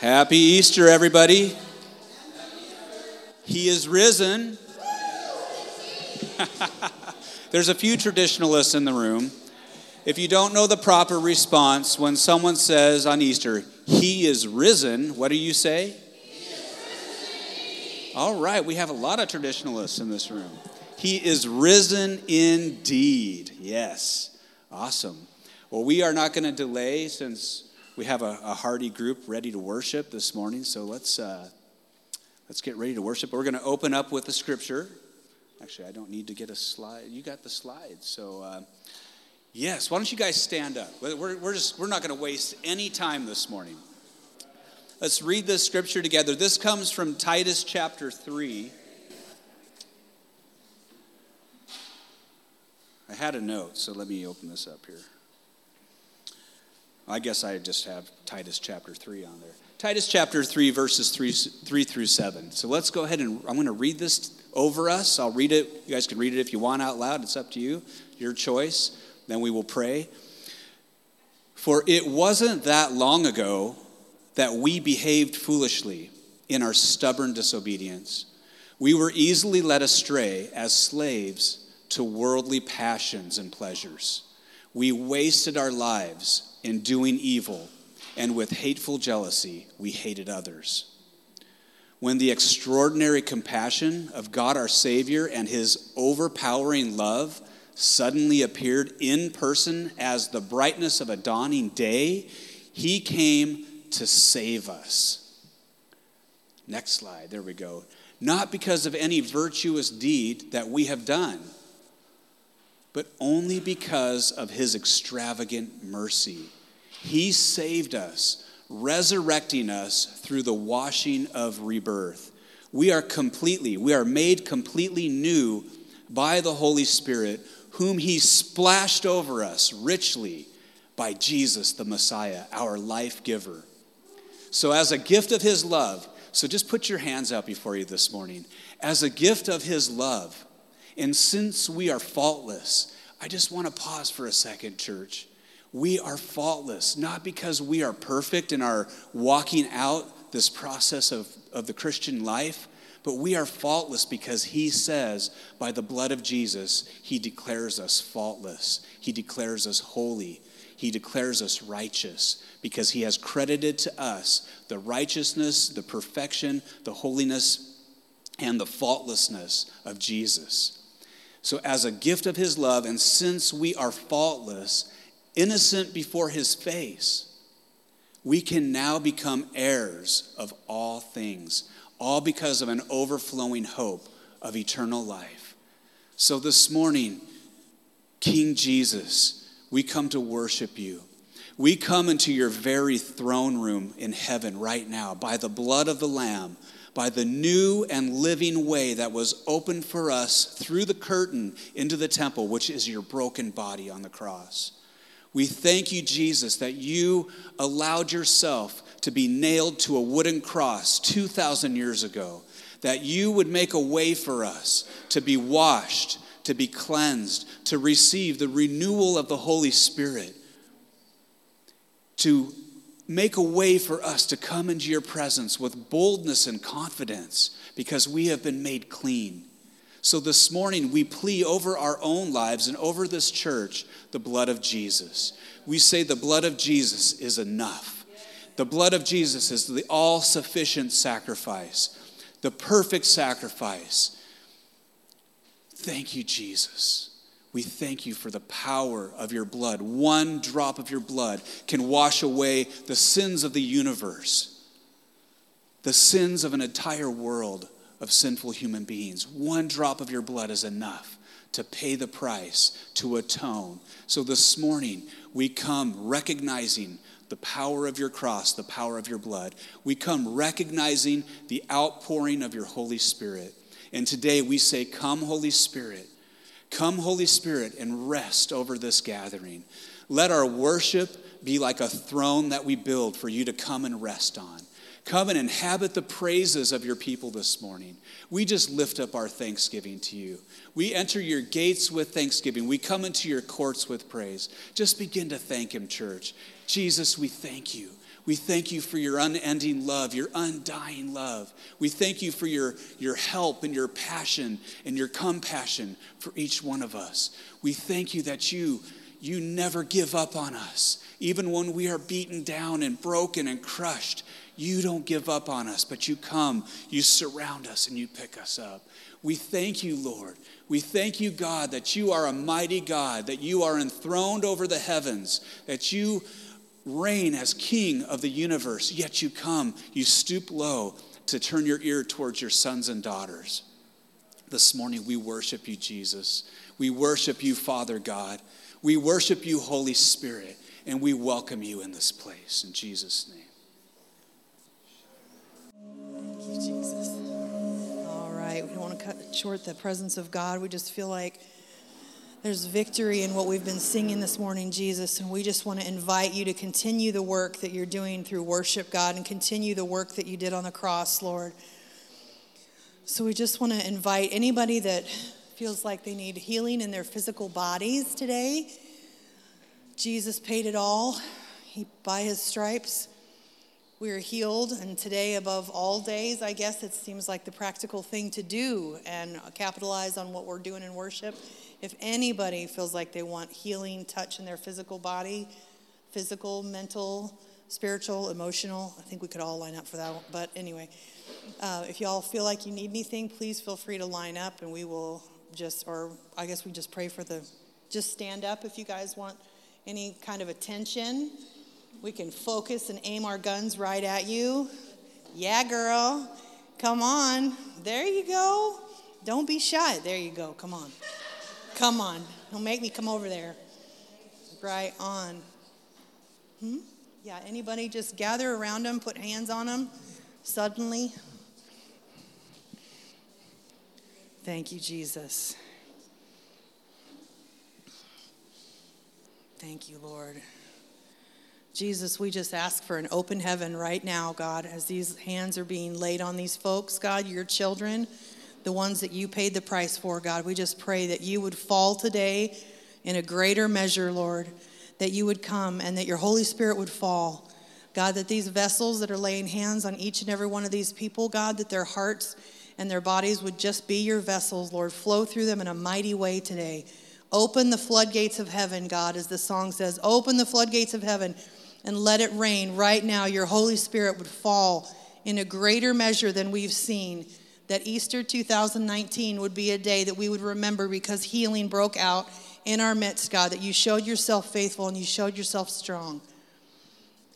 Happy Easter, everybody. He is risen. There's a few traditionalists in the room. If you don't know the proper response when someone says on Easter, He is risen, what do you say? All right, we have a lot of traditionalists in this room. He is risen indeed. Yes. Awesome. Well, we are not going to delay since we have a, a, hearty group ready to worship this morning. So let's, uh, let's get ready to worship. We're going to open up with the scripture. Actually, I don't need to get a slide. You got the slides. So, uh, yes, why don't you guys stand up? We're, we're, just, we're not going to waste any time this morning. Let's read this scripture together. This comes from Titus chapter 3. I had a note, so let me open this up here. I guess I just have Titus chapter 3 on there. Titus chapter 3, verses 3, 3 through 7. So let's go ahead and I'm going to read this over us. I'll read it. You guys can read it if you want out loud. It's up to you, your choice. Then we will pray. For it wasn't that long ago that we behaved foolishly in our stubborn disobedience. We were easily led astray as slaves to worldly passions and pleasures. We wasted our lives in doing evil, and with hateful jealousy, we hated others. When the extraordinary compassion of God our Savior and his overpowering love suddenly appeared in person as the brightness of a dawning day, he came to save us. Next slide, there we go. Not because of any virtuous deed that we have done, but only because of his extravagant mercy he saved us, resurrecting us through the washing of rebirth. We are completely, we are made completely new by the Holy Spirit, whom He splashed over us richly by Jesus the Messiah, our life giver. So, as a gift of His love, so just put your hands out before you this morning. As a gift of His love, and since we are faultless, I just want to pause for a second, church we are faultless, not because we are perfect in our walking out this process of, of the Christian life, but we are faultless because He says, by the blood of Jesus, He declares us faultless. He declares us holy. He declares us righteous because He has credited to us the righteousness, the perfection, the holiness, and the faultlessness of Jesus. So, as a gift of His love, and since we are faultless, innocent before his face, we can now become heirs of all things, all because of an overflowing hope of eternal life. So this morning, King Jesus, we come to worship you. We come into your very throne room in heaven right now by the blood of the Lamb, by the new and living way that was opened for us through the curtain into the temple, which is your broken body on the cross. We thank you, Jesus, that you allowed yourself to be nailed to a wooden cross 2,000 years ago, that you would make a way for us to be washed, to be cleansed, to receive the renewal of the Holy Spirit, to make a way for us to come into your presence with boldness and confidence because we have been made clean. So this morning, we plea over our own lives and over this church the blood of Jesus. We say the blood of Jesus is enough. The blood of Jesus is the all sufficient sacrifice, the perfect sacrifice. Thank you, Jesus. We thank you for the power of your blood. One drop of your blood can wash away the sins of the universe, the sins of an entire world of sinful human beings. One drop of your blood is enough to pay the price, to atone. So this morning, we come recognizing the power of your cross, the power of your blood. We come recognizing the outpouring of your Holy Spirit. And today we say, Come, Holy Spirit. Come, Holy Spirit, and rest over this gathering. Let our worship be like a throne that we build for you to come and rest on. Come and inhabit the praises of your people this morning. We just lift up our thanksgiving to you. We enter your gates with thanksgiving. We come into your courts with praise. Just begin to thank him, church. Jesus, we thank you. We thank you for your unending love, your undying love. We thank you for your, your help and your passion and your compassion for each one of us. We thank you that you, you never give up on us. Even when we are beaten down and broken and crushed, you don't give up on us, but you come, you surround us, and you pick us up. We thank you, Lord. We thank you, God, that you are a mighty God, that you are enthroned over the heavens, that you reign as king of the universe, yet you come, you stoop low to turn your ear towards your sons and daughters. This morning, we worship you, Jesus. We worship you, Father God. We worship you, Holy Spirit, and we welcome you in this place. In Jesus' name. Thank you, Jesus. All right, we don't want to cut short the presence of God. We just feel like there's victory in what we've been singing this morning, Jesus, and we just want to invite you to continue the work that you're doing through worship, God, and continue the work that you did on the cross, Lord. So we just want to invite anybody that feels like they need healing in their physical bodies today. Jesus paid it all. He by his stripes we are healed and today above all days i guess it seems like the practical thing to do and capitalize on what we're doing in worship if anybody feels like they want healing touch in their physical body, physical, mental, spiritual, emotional, I think we could all line up for that. But anyway, uh, if y'all feel like you need anything, please feel free to line up and we will just, or I guess we just pray for the, just stand up if you guys want any kind of attention. We can focus and aim our guns right at you. Yeah, girl. Come on. There you go. Don't be shy. There you go. Come on. Come on. Don't make me come over there. Right on. Hmm? Yeah, anybody just gather around them, put hands on them suddenly. Thank you, Jesus. Thank you, Lord. Jesus, we just ask for an open heaven right now, God, as these hands are being laid on these folks, God, your children the ones that you paid the price for, God. We just pray that you would fall today in a greater measure, Lord, that you would come and that your Holy Spirit would fall. God, that these vessels that are laying hands on each and every one of these people, God, that their hearts and their bodies would just be your vessels, Lord. Flow through them in a mighty way today. Open the floodgates of heaven, God, as the song says. Open the floodgates of heaven and let it rain right now. Your Holy Spirit would fall in a greater measure than we've seen that Easter 2019 would be a day that we would remember because healing broke out in our midst, God, that you showed yourself faithful and you showed yourself strong.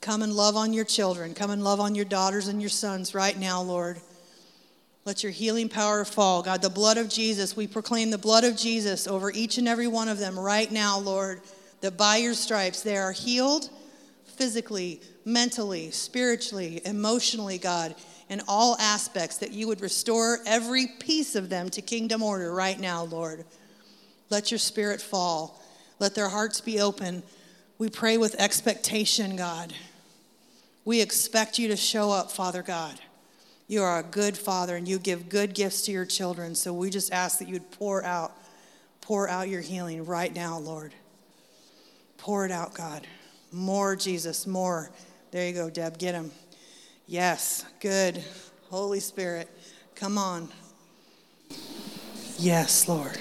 Come and love on your children. Come and love on your daughters and your sons right now, Lord. Let your healing power fall. God, the blood of Jesus, we proclaim the blood of Jesus over each and every one of them right now, Lord, that by your stripes they are healed physically, mentally, spiritually, emotionally, God in all aspects, that you would restore every piece of them to kingdom order right now, Lord. Let your spirit fall. Let their hearts be open. We pray with expectation, God. We expect you to show up, Father God. You are a good father and you give good gifts to your children. So we just ask that you'd pour out, pour out your healing right now, Lord. Pour it out, God. More, Jesus, more. There you go, Deb. Get him. Yes, good. Holy Spirit, come on. Yes, Lord.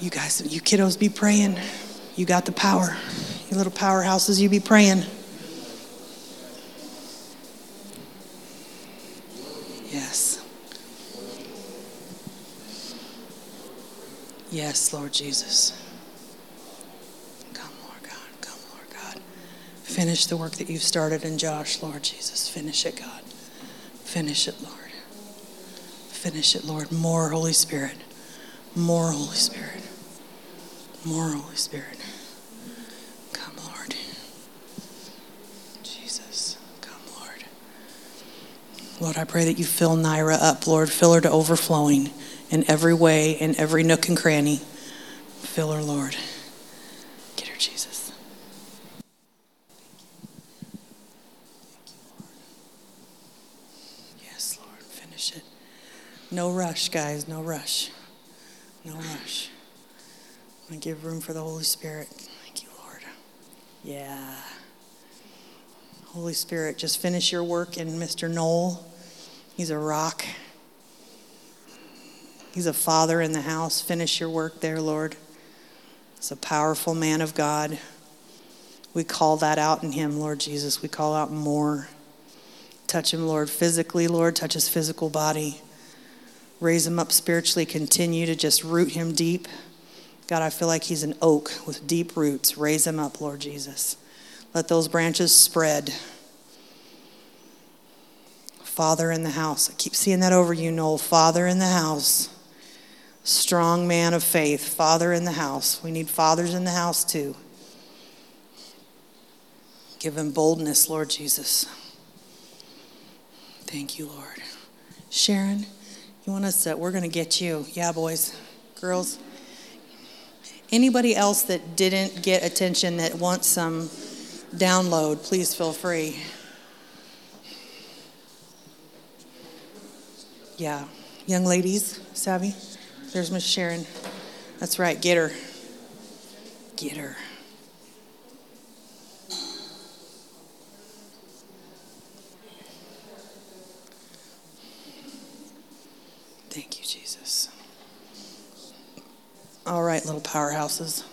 You guys, you kiddos, be praying. You got the power. You little powerhouses, you be praying. Yes. Yes, Lord Jesus. Come, Lord God. Come, Lord God. Finish the work that you've started in Josh, Lord Jesus. Finish it, God. Finish it, Lord. Finish it, Lord. More Holy Spirit. More Holy Spirit. More Holy Spirit. Come, Lord. Jesus. Come, Lord. Lord, I pray that you fill Naira up, Lord. Fill her to overflowing in every way, in every nook and cranny. Fill her, Lord. Get her, Jesus. Yes, Lord, finish it. No rush, guys, no rush. No rush. And give room for the Holy Spirit. Thank you, Lord. Yeah. Holy Spirit, just finish your work in Mr. Noel. He's a rock. He's a father in the house. Finish your work there, Lord. He's a powerful man of God. We call that out in him, Lord Jesus. We call out more. Touch him, Lord, physically, Lord. Touch his physical body. Raise him up spiritually. Continue to just root him deep. God, I feel like he's an oak with deep roots. Raise him up, Lord Jesus. Let those branches spread. Father in the house. I keep seeing that over you, Noel. Father in the house. Strong man of faith. Father in the house. We need fathers in the house too. Give him boldness, Lord Jesus. Thank you, Lord. Sharon, you want us to, we're going to get you. Yeah, boys, girls. Anybody else that didn't get attention that wants some download, please feel free. Yeah. Young ladies, savvy? There's Miss Sharon. That's right, get her. Get her. Thank you, Jesus. All right, little powerhouses.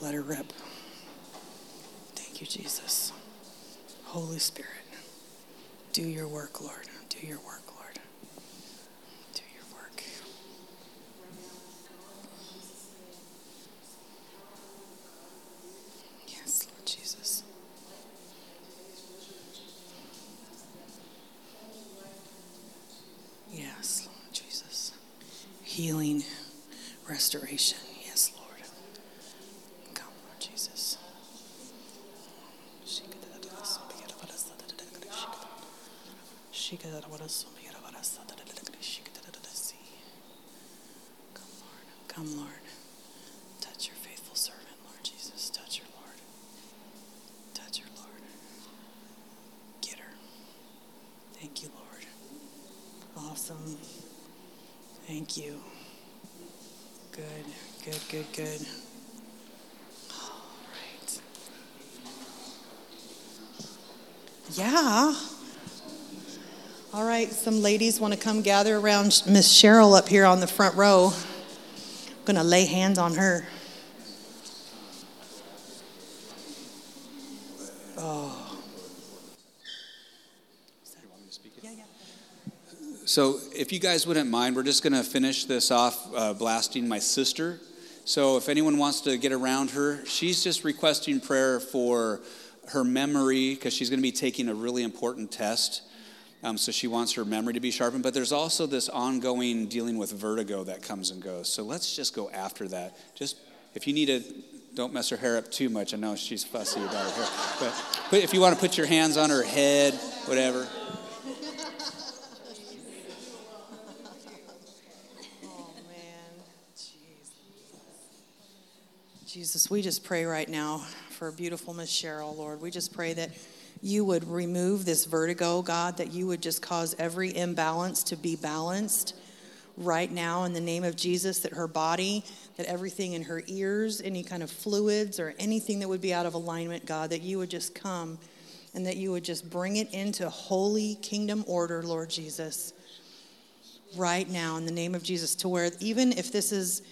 Let her rip. Thank you, Jesus. Holy Spirit, do your work, Lord. Do your work, Lord. Do your work. Yes, Lord Jesus. Yes, Lord Jesus. Healing, restoration. Yes, Lord. Come, Lord Jesus. Come, Lord. Come, Lord. Touch your faithful servant, Lord Jesus. Touch her, Lord. Touch her, Lord. Get her. Thank you, Lord. Awesome. Thank you. Good, good, good, good. All right. Yeah. All right, some ladies want to come gather around Miss Cheryl up here on the front row. I'm going to lay hands on her. Oh. So, if you guys wouldn't mind, we're just going to finish this off uh, blasting my sister. So, if anyone wants to get around her, she's just requesting prayer for her memory because she's going to be taking a really important test. Um, so, she wants her memory to be sharpened. But there's also this ongoing dealing with vertigo that comes and goes. So, let's just go after that. Just if you need to, don't mess her hair up too much. I know she's fussy about her hair. But, but if you want to put your hands on her head, whatever. Oh. Jesus, we just pray right now for beautiful Miss Cheryl, Lord. We just pray that you would remove this vertigo, God, that you would just cause every imbalance to be balanced right now in the name of Jesus, that her body, that everything in her ears, any kind of fluids or anything that would be out of alignment, God, that you would just come and that you would just bring it into holy kingdom order, Lord Jesus right now in the name of Jesus to where even if this is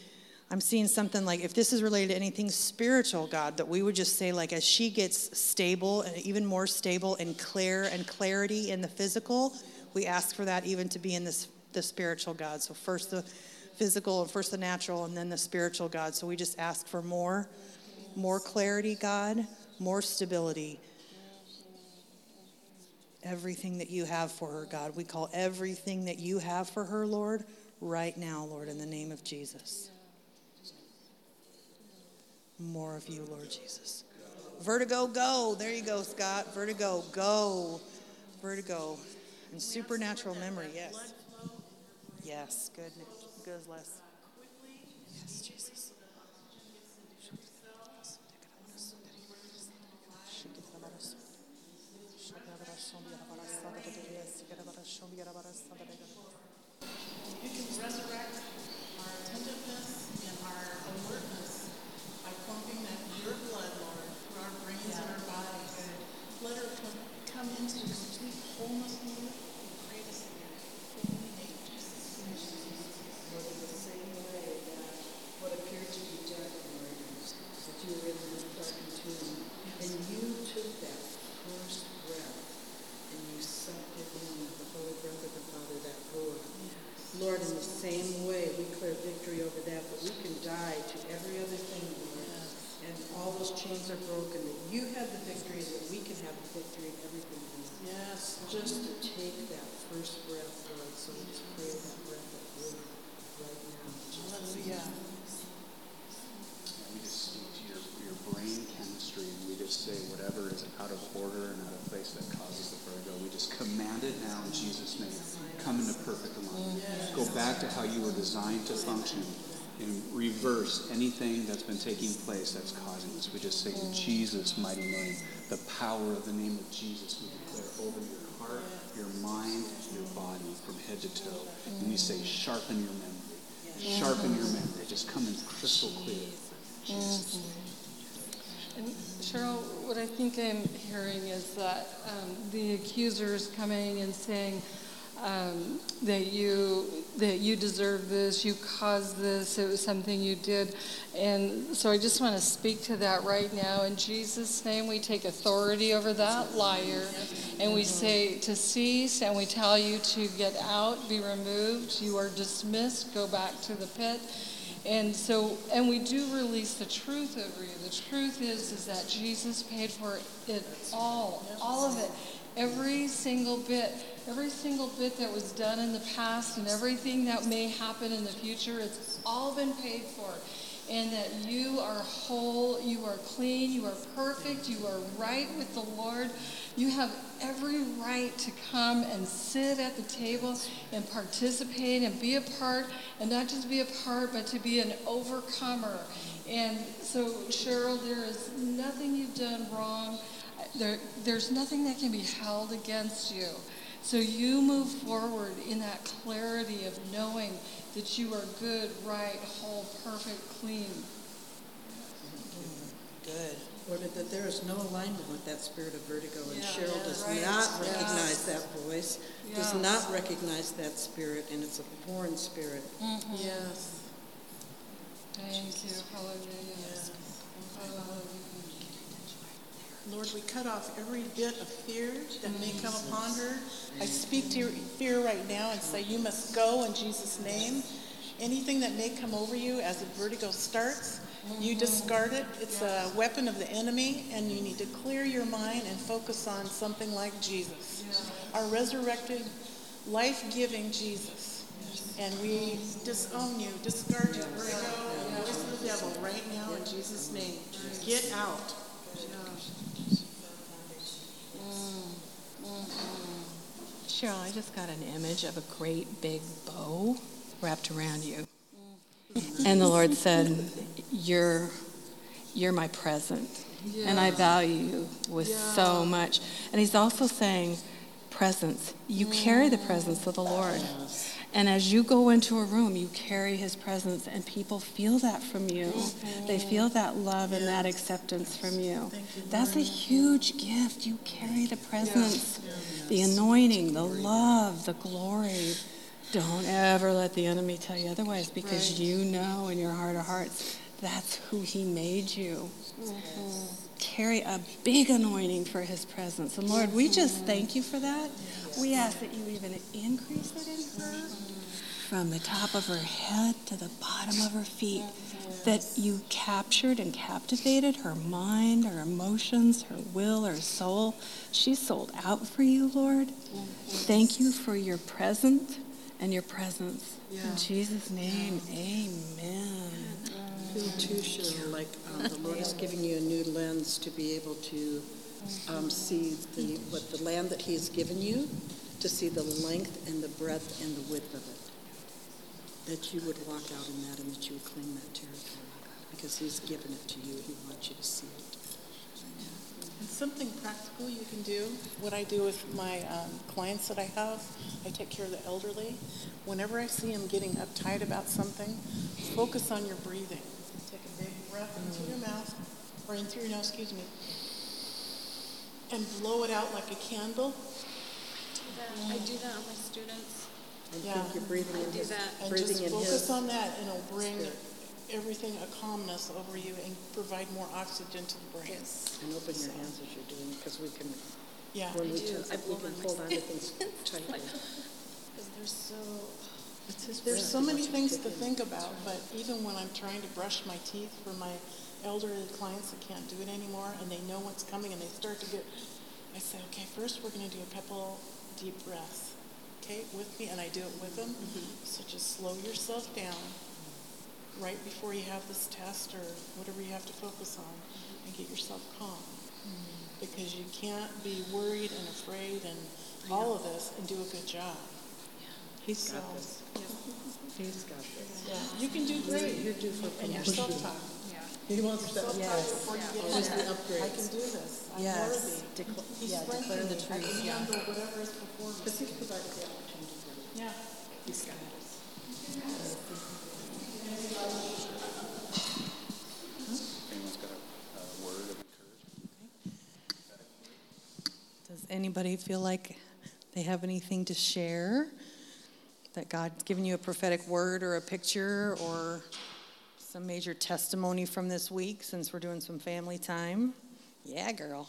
I'm seeing something like if this is related to anything spiritual, God, that we would just say like as she gets stable and even more stable and clear and clarity in the physical, we ask for that even to be in this the spiritual God. So first the physical and first the natural and then the spiritual God. So we just ask for more more clarity, God, more stability. Everything that you have for her, God. We call everything that you have for her, Lord, right now, Lord, in the name of Jesus. More of you, Lord Jesus. Vertigo, go. There you go, Scott. Vertigo, go. Vertigo. And supernatural memory, yes. Yes, good. Good, Les. Yes, Jesus. You can resurrect our attentiveness and our alertness you were in the darkened tomb, and you took that first breath and you sucked it in with the holy breath of the Father, that Ruah. Lord, in the same way, we declare victory over that, but we can die to every other thing, Lord. And all those chains are broken, that you have the victory, that we can have the victory in everything, Lord. Yes. Just to take that first breath, Lord, so let's pray that breath of Ruah right now. Hallelujah. We just speak to your, your brain chemistry and we just say whatever is out of order and out of place that causes the vertigo, we just command it now in Jesus' name. Come into perfect alignment. Go back to how you were designed to function and reverse anything that's been taking place that's causing this. We just say in Jesus' mighty name, the power of the name of Jesus we declare over your heart, your mind, your body from head to toe. And we say, sharpen your memory. Sharpen your memory. Just come in crystal clear. Jesus' name. And Cheryl, what I think I'm hearing is that um, the accuser is coming and saying um, that you that you deserve this, you caused this, it was something you did, and so I just want to speak to that right now in Jesus' name. We take authority over that liar, and we say to cease, and we tell you to get out, be removed. You are dismissed. Go back to the pit. And so, and we do release the truth over you. The truth is, is that Jesus paid for it all, all of it, every single bit, every single bit that was done in the past, and everything that may happen in the future. It's all been paid for, and that you are whole, you are clean, you are perfect, you are right with the Lord. You have every right to come and sit at the table and participate and be a part, and not just be a part, but to be an overcomer. And so, Cheryl, there is nothing you've done wrong. There, there's nothing that can be held against you. So you move forward in that clarity of knowing that you are good, right, whole, perfect, clean. Good. Or that there is no alignment with that spirit of vertigo, and Yeah, Cheryl yeah, does right. not Yes. recognize that voice, does not recognize that spirit, and it's a foreign spirit. Mm-hmm. Yes. Thank you. Hallelujah. Hallelujah. Lord, we cut off every bit of fear that may come upon her. I speak to your fear right now and say, You must go in Jesus' name. Anything that may come over you as the vertigo starts, you discard it. It's a weapon of the enemy, and you need to clear your mind and focus on something like Jesus, our resurrected, life giving Jesus. And we disown you, discard your vertigo, voice of the devil right now in Jesus' name. Get out. Cheryl, I just got an image of a great big bow wrapped around you. And the Lord said, You're you're my present. And I value you with so much. And he's also saying, presence. You carry the presence of the Lord. And as you go into a room, you carry his presence, and people feel that from you. They feel that love and that acceptance from you. That's a huge gift. You carry the presence, the anointing, the love, the glory. Don't ever let the enemy tell you otherwise because you know in your heart of hearts that's who he made you. Carry a big anointing for his presence. And Lord, we just thank you for that. We ask that you even increase it in her from the top of her head to the bottom of her feet. That you captured and captivated her mind, her emotions, her will, her soul. She's sold out for you, Lord. Thank you for your presence and your presence. In Jesus' name, amen. Feel too, Cheryl, like um, the Lord is giving you a new lens to be able to um, see the, what the land that He has given you, to see the length and the breadth and the width of it. That you would walk out in that and that you would claim that territory. Because He's given it to you. He wants you to see it. And something practical you can do. What I do with my um, clients that I have, I take care of the elderly. Whenever I see them getting uptight about something, focus on your breathing. Take a big breath into your mouth, or in through your nose, excuse me, and blow it out like a candle. I do that on my students. And Yeah. think you're breathing I in do His, that. And breathing just in focus His. on that, and it'll bring spirit. everything a calmness over you and provide more oxygen to the brain. Yes. And open your hands as you're doing, it, because we can, Yeah. when we do. tense I up, we blow can hold on to things tightly. Because they're so. There's so many things to think about, but even when I'm trying to brush my teeth for my elderly clients that can't do it anymore and they know what's coming and they start to get, I say, okay, first we're going to do a couple deep breaths. Okay, with me, and I do it with them. Mm-hmm. So just slow yourself down right before you have this test or whatever you have to focus on and get yourself calm. Mm-hmm. Because you can't be worried and afraid and all of this and do a good job. He's got So, this. He's got this. Yeah, you can do great. You're due for And you're promotion. Self-taught. He wants that. Self-taught before you get Where's the there. I upgrades? can do this. I'm Yes. worthy. Decla- He yeah, declare the me. I truth, can yeah. handle whatever is before me. Because he provided the opportunity for you. Yeah. He's got this. Anyone's got a, a word of encouragement? Does anybody feel like they have anything to share? That God's given you a prophetic word or a picture or some major testimony from this week since we're doing some family time? Yeah, girl.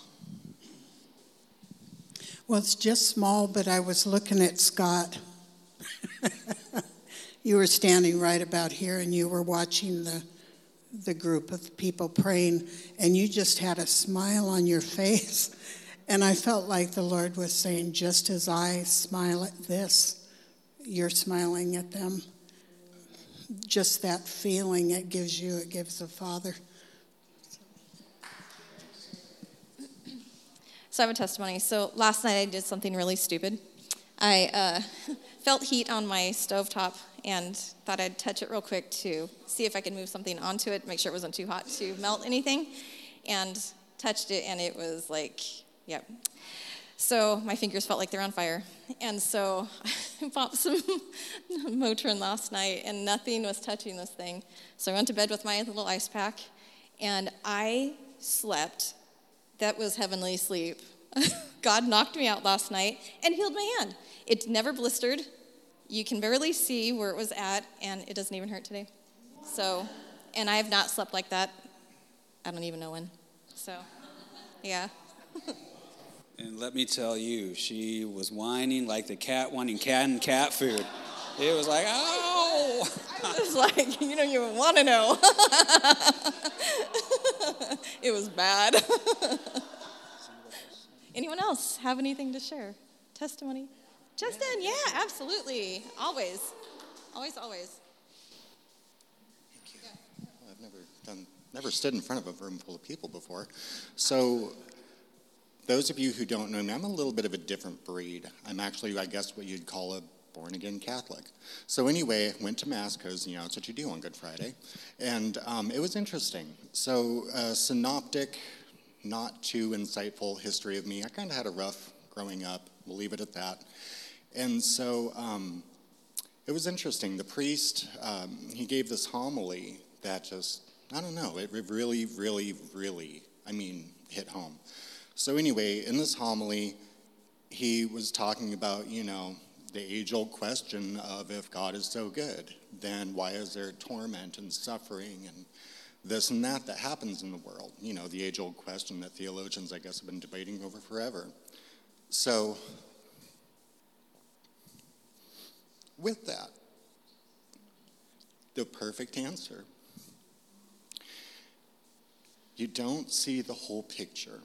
Well, it's just small, but I was looking at Scott. you were standing right about here and you were watching the, the group of people praying, and you just had a smile on your face. And I felt like the Lord was saying, just as I smile at this, you're smiling at them. Just that feeling it gives you, it gives the Father. So I have a testimony. So last night I did something really stupid. I uh, felt heat on my stovetop and thought I'd touch it real quick to see if I could move something onto it, make sure it wasn't too hot to melt anything. And touched it, and it was like, yep. So my fingers felt like they're on fire. And so Popped some Motrin last night, and nothing was touching this thing. So I went to bed with my little ice pack, and I slept that was heavenly sleep. God knocked me out last night and healed my hand. It never blistered. You can barely see where it was at, and it doesn't even hurt today. So, and I have not slept like that. I don't even know when. So, yeah. And let me tell you, she was whining like the cat wanting cat and cat food. It was like, oh! I was like, you don't even want to know. it was bad. Anyone else have anything to share? Testimony? Justin, yeah, absolutely. Always. Always, always. Thank you. I've never done, never stood in front of a room full of people before. So, those of you who don't know me, I'm a little bit of a different breed. I'm actually, I guess, what you'd call a born again Catholic. So, anyway, went to Mass because, you know, it's what you do on Good Friday. And um, it was interesting. So, a synoptic, not too insightful history of me. I kind of had a rough growing up. We'll leave it at that. And so, um, it was interesting. The priest, um, he gave this homily that just, I don't know, it really, really, really, I mean, hit home. So, anyway, in this homily, he was talking about, you know, the age old question of if God is so good, then why is there torment and suffering and this and that that happens in the world? You know, the age old question that theologians, I guess, have been debating over forever. So, with that, the perfect answer. You don't see the whole picture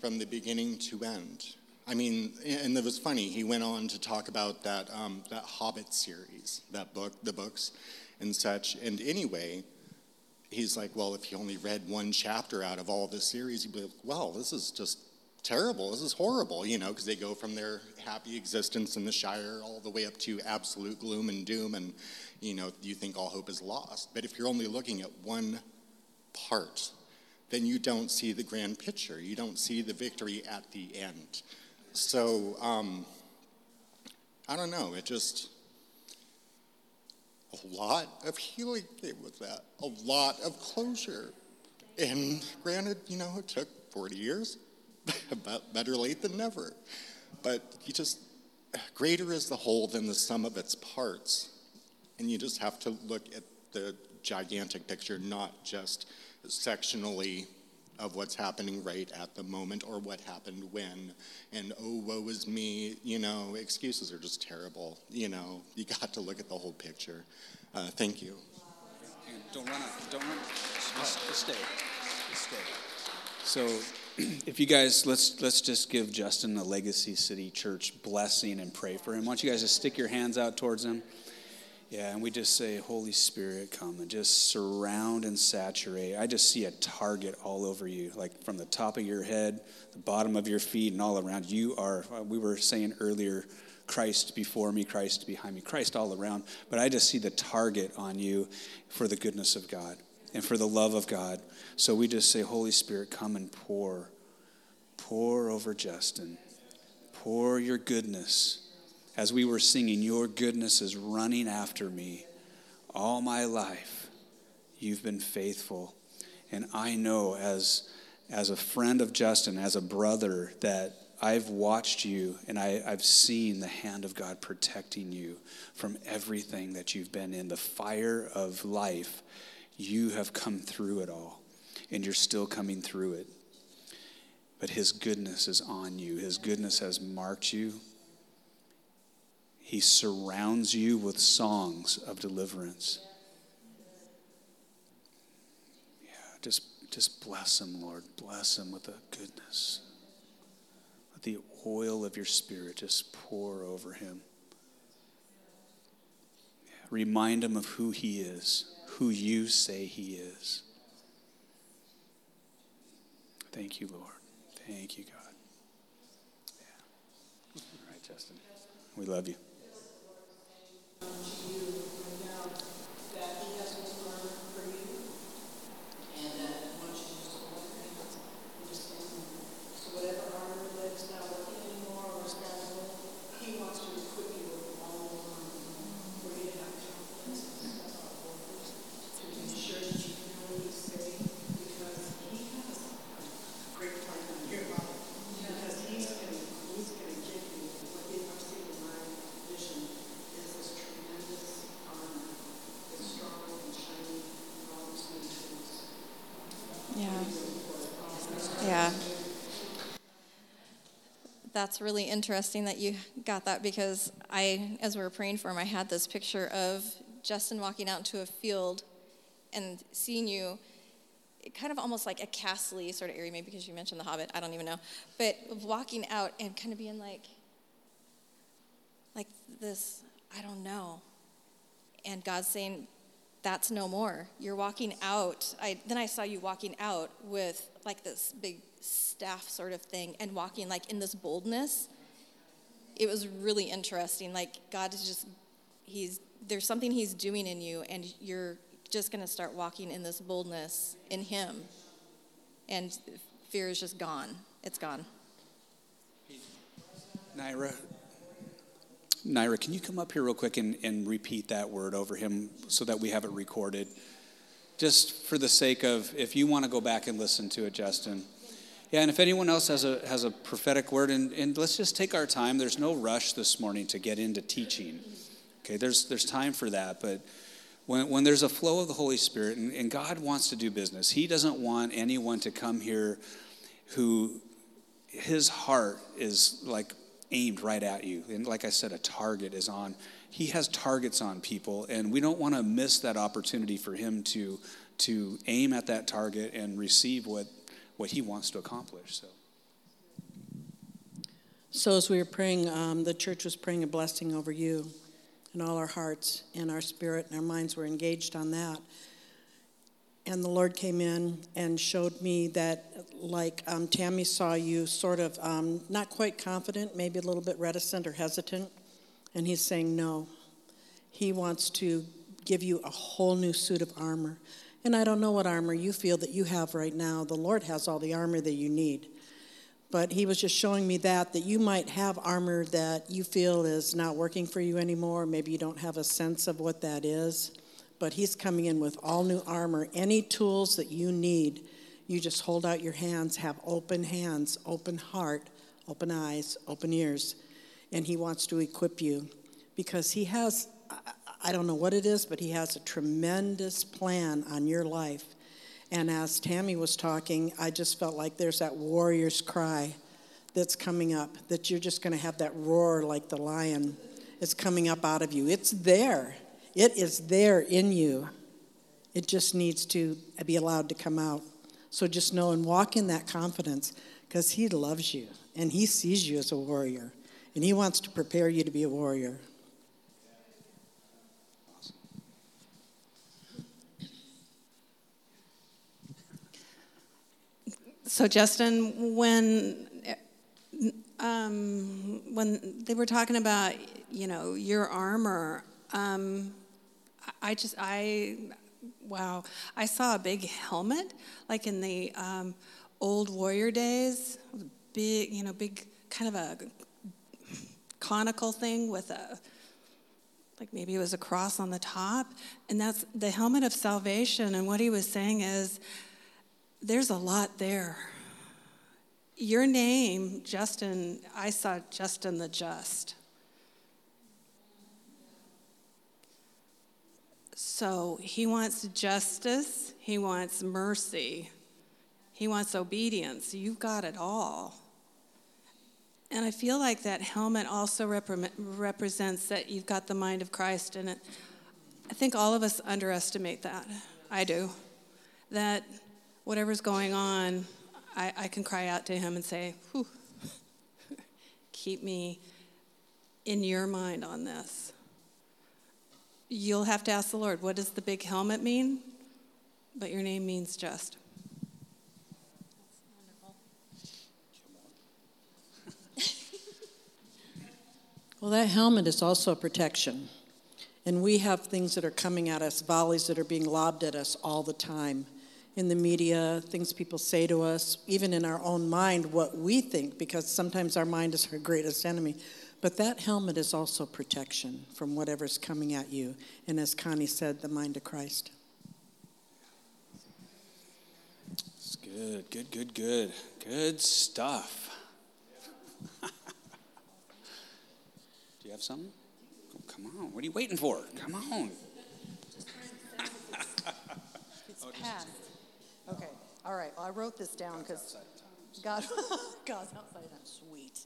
from the beginning to end. I mean, and it was funny. He went on to talk about that um, that Hobbit series, that book, the books, and such. And anyway, he's like, well, if you only read one chapter out of all this series, you'd be like, well, this is just terrible. This is horrible, you know, because they go from their happy existence in the Shire all the way up to absolute gloom and doom, and you know, you think all hope is lost. But if you're only looking at one part, then you don't see the grand picture. You don't see the victory at the end. So, um, I don't know. It just a lot of healing came with that. A lot of closure. And granted, you know, it took 40 years. but better late than never. But you just greater is the whole than the sum of its parts. And you just have to look at the gigantic picture, not just sectionally of what's happening right at the moment or what happened when. And oh, woe is me. You know, excuses are just terrible. You know, you got to look at the whole picture. Uh, thank you. Don't run out. Don't run. Just, just stay. Just stay. So, if you guys let's let's just give Justin the Legacy City Church blessing and pray for him. Why don't you guys just stick your hands out towards him? Yeah, and we just say, Holy Spirit, come and just surround and saturate. I just see a target all over you, like from the top of your head, the bottom of your feet, and all around. You are, uh, we were saying earlier, Christ before me, Christ behind me, Christ all around. But I just see the target on you for the goodness of God and for the love of God. So we just say, Holy Spirit, come and pour. Pour over Justin. Pour your goodness as we were singing, Your goodness is running after me all my life. You've been faithful. And I know as, as a friend of Justin, as a brother, that I've watched you and I, I've seen the hand of God protecting you from everything that you've been in. The fire of life, you have come through it all, and you're still coming through it. But His goodness is on you, His goodness has marked you. He surrounds you with songs of deliverance. Yeah, just, just bless him, Lord. Bless him with the goodness. Let the oil of your spirit just pour over him. Yeah, remind him of who he is, who you say he is. Thank you, Lord. Thank you, God. Yeah. All right, Justin. We love you to you. That's really interesting that you got that because I, as we were praying for him, I had this picture of Justin walking out into a field and seeing you, kind of almost like a castle sort of area, maybe because you mentioned the Hobbit, I don't even know, but walking out and kind of being like, like this, I don't know. And God's saying, that's no more. You're walking out. I, then I saw you walking out with like this big staff sort of thing and walking like in this boldness. It was really interesting. Like God is just, He's, there's something He's doing in you, and you're just going to start walking in this boldness in Him. And fear is just gone. It's gone. Naira, Naira, can you come up here real quick and, and repeat that word over him so that we have it recorded? Just for the sake of, if you want to go back and listen to it, Justin. Yeah, and if anyone else has a, has a prophetic word, and, and let's just take our time. There's no rush this morning to get into teaching. Okay, there's, there's time for that. But when, when there's a flow of the Holy Spirit, and, and God wants to do business, He doesn't want anyone to come here who his heart is like aimed right at you. And like I said, a target is on. He has targets on people, and we don't want to miss that opportunity for him to to aim at that target and receive what what he wants to accomplish. So. So as we were praying, um, the church was praying a blessing over you, and all our hearts and our spirit and our minds were engaged on that. And the Lord came in and showed me that, like um, Tammy saw you, sort of um, not quite confident, maybe a little bit reticent or hesitant. And He's saying, No. He wants to give you a whole new suit of armor. And I don't know what armor you feel that you have right now. The Lord has all the armor that you need. But he was just showing me that, that you might have armor that you feel is not working for you anymore. Maybe you don't have a sense of what that is. But he's coming in with all new armor. Any tools that you need, you just hold out your hands, have open hands, open heart, open eyes, open ears. And he wants to equip you because he has I don't know what it is, but He has a tremendous plan on your life. And as Tammy was talking, I just felt like there's that warrior's cry that's coming up, that you're just going to have that roar like the lion. It's coming up out of you. It's there, it is there in you. It just needs to be allowed to come out. So just know and walk in that confidence because He loves you and He sees you as a warrior and He wants to prepare you to be a warrior. So, Justin, when um, when they were talking about, you know, your armor, um, I just, I, wow, I saw a big helmet, like in the um, old warrior days, big, you know, big kind of a conical thing with a, like maybe it was a cross on the top, and that's the helmet of salvation. And what he was saying is, there's a lot there. Your name, Justin, I saw Justin the Just. So he wants justice, he wants mercy, he wants obedience. You've got it all. And I feel like that helmet also rep- represents that you've got the mind of Christ in it. I think all of us underestimate that. I do. That whatever's going on, I, I can cry out to Him and say, keep me in your mind on this. You'll have to ask the Lord, what does the big helmet mean? But your name means just. Well, that helmet is also a protection. And we have things that are coming at us, volleys that are being lobbed at us all the time in the media, things people say to us, even in our own mind, what we think, because sometimes our mind is our greatest enemy. But that helmet is also protection from whatever's coming at you. And as Connie said, the mind of Christ. It's good, good, good, good. Good stuff. Do you have something? Oh, come on. What are you waiting for? Come on. it's oh, past. Okay, all right. Well, I wrote this down because God, God's outside time. Sweet.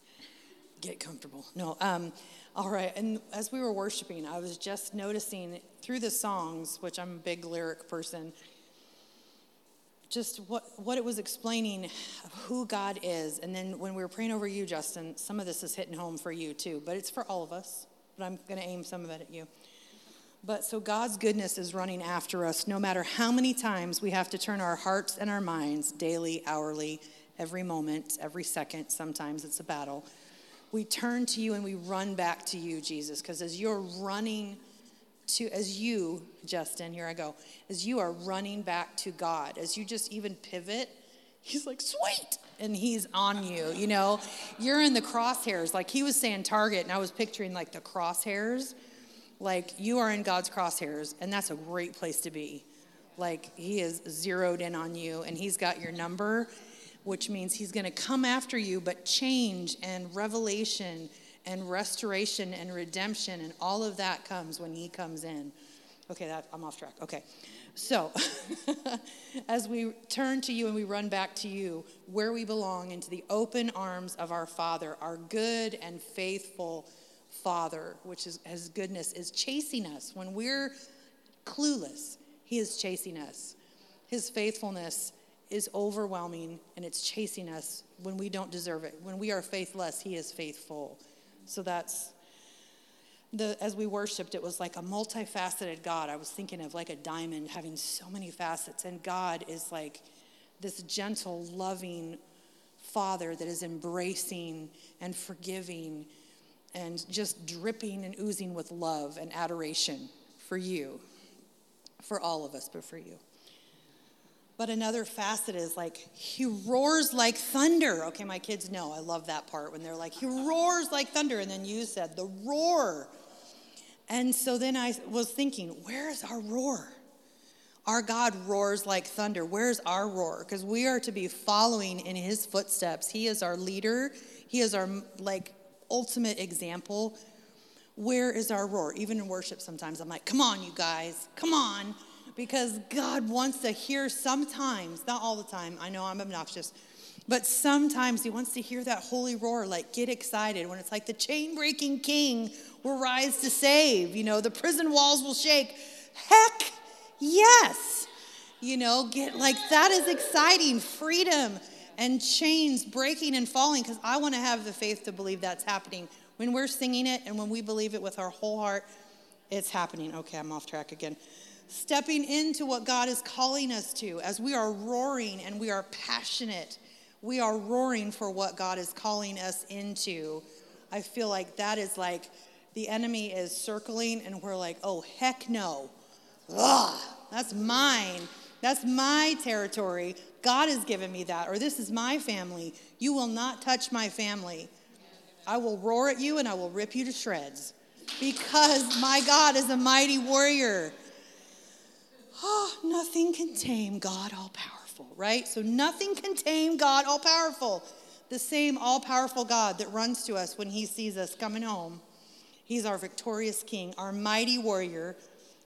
Get comfortable. No, um, all right. And as we were worshiping, I was just noticing through the songs, which I'm a big lyric person, just what, what it was explaining who God is. And then when we were praying over you, Justin, some of this is hitting home for you too, but it's for all of us. But I'm going to aim some of it at you. But so God's goodness is running after us no matter how many times we have to turn our hearts and our minds daily, hourly, every moment, every second. Sometimes it's a battle. We turn to you and we run back to you, Jesus, because as you're running to, as you, Justin, here I go, as you are running back to God, as you just even pivot, He's like, sweet. And he's on you, you know? You're in the crosshairs. Like he was saying target, and I was picturing like the crosshairs like you are in God's crosshairs, and that's a great place to be. Like He is zeroed in on you, and He's got your number, which means He's going to come after you, but change and revelation and restoration and redemption and all of that comes when He comes in. Okay, that, I'm off track. Okay. So, as we turn to you and we run back to you, where we belong, into the open arms of our Father, our good and faithful Father, which is his goodness, is chasing us. When we're clueless, he is chasing us. His faithfulness is overwhelming and it's chasing us when we don't deserve it. When we are faithless, he is faithful. So that's the as we worshiped, it was like a multifaceted God. I was thinking of like a diamond having so many facets, and God is like this gentle, loving Father that is embracing and forgiving and just dripping and oozing with love and adoration for you, for all of us, but for you. But another facet is like, he roars like thunder. Okay, my kids know I love that part when they're like, he roars like thunder. And then you said, the roar. And so then I was thinking, where is our roar? Our God roars like thunder. Where's our roar? Because we are to be following in his footsteps. He is our leader. He is our like ultimate example. Where is our roar? Even in worship, sometimes I'm like, come on, you guys, come on. Because God wants to hear sometimes, not all the time, I know I'm obnoxious, but sometimes He wants to hear that holy roar, like get excited when it's like the chain breaking king will rise to save. You know, the prison walls will shake. Heck yes. You know, get like that is exciting. Freedom and chains breaking and falling because I want to have the faith to believe that's happening. When we're singing it and when we believe it with our whole heart, it's happening. Okay, I'm off track again. Stepping into what God is calling us to as we are roaring and we are passionate. We are roaring for what God is calling us into. I feel like that is like the enemy is circling and we're like, oh, heck no. Ugh, that's mine. That's my territory. God has given me that. Or this is my family. You will not touch my family. I will roar at you and I will rip you to shreds because my God is a mighty warrior. Oh, nothing can tame God all powerful, right? So nothing can tame God all powerful. The same all powerful God that runs to us when he sees us coming home. He's our victorious king, our mighty warrior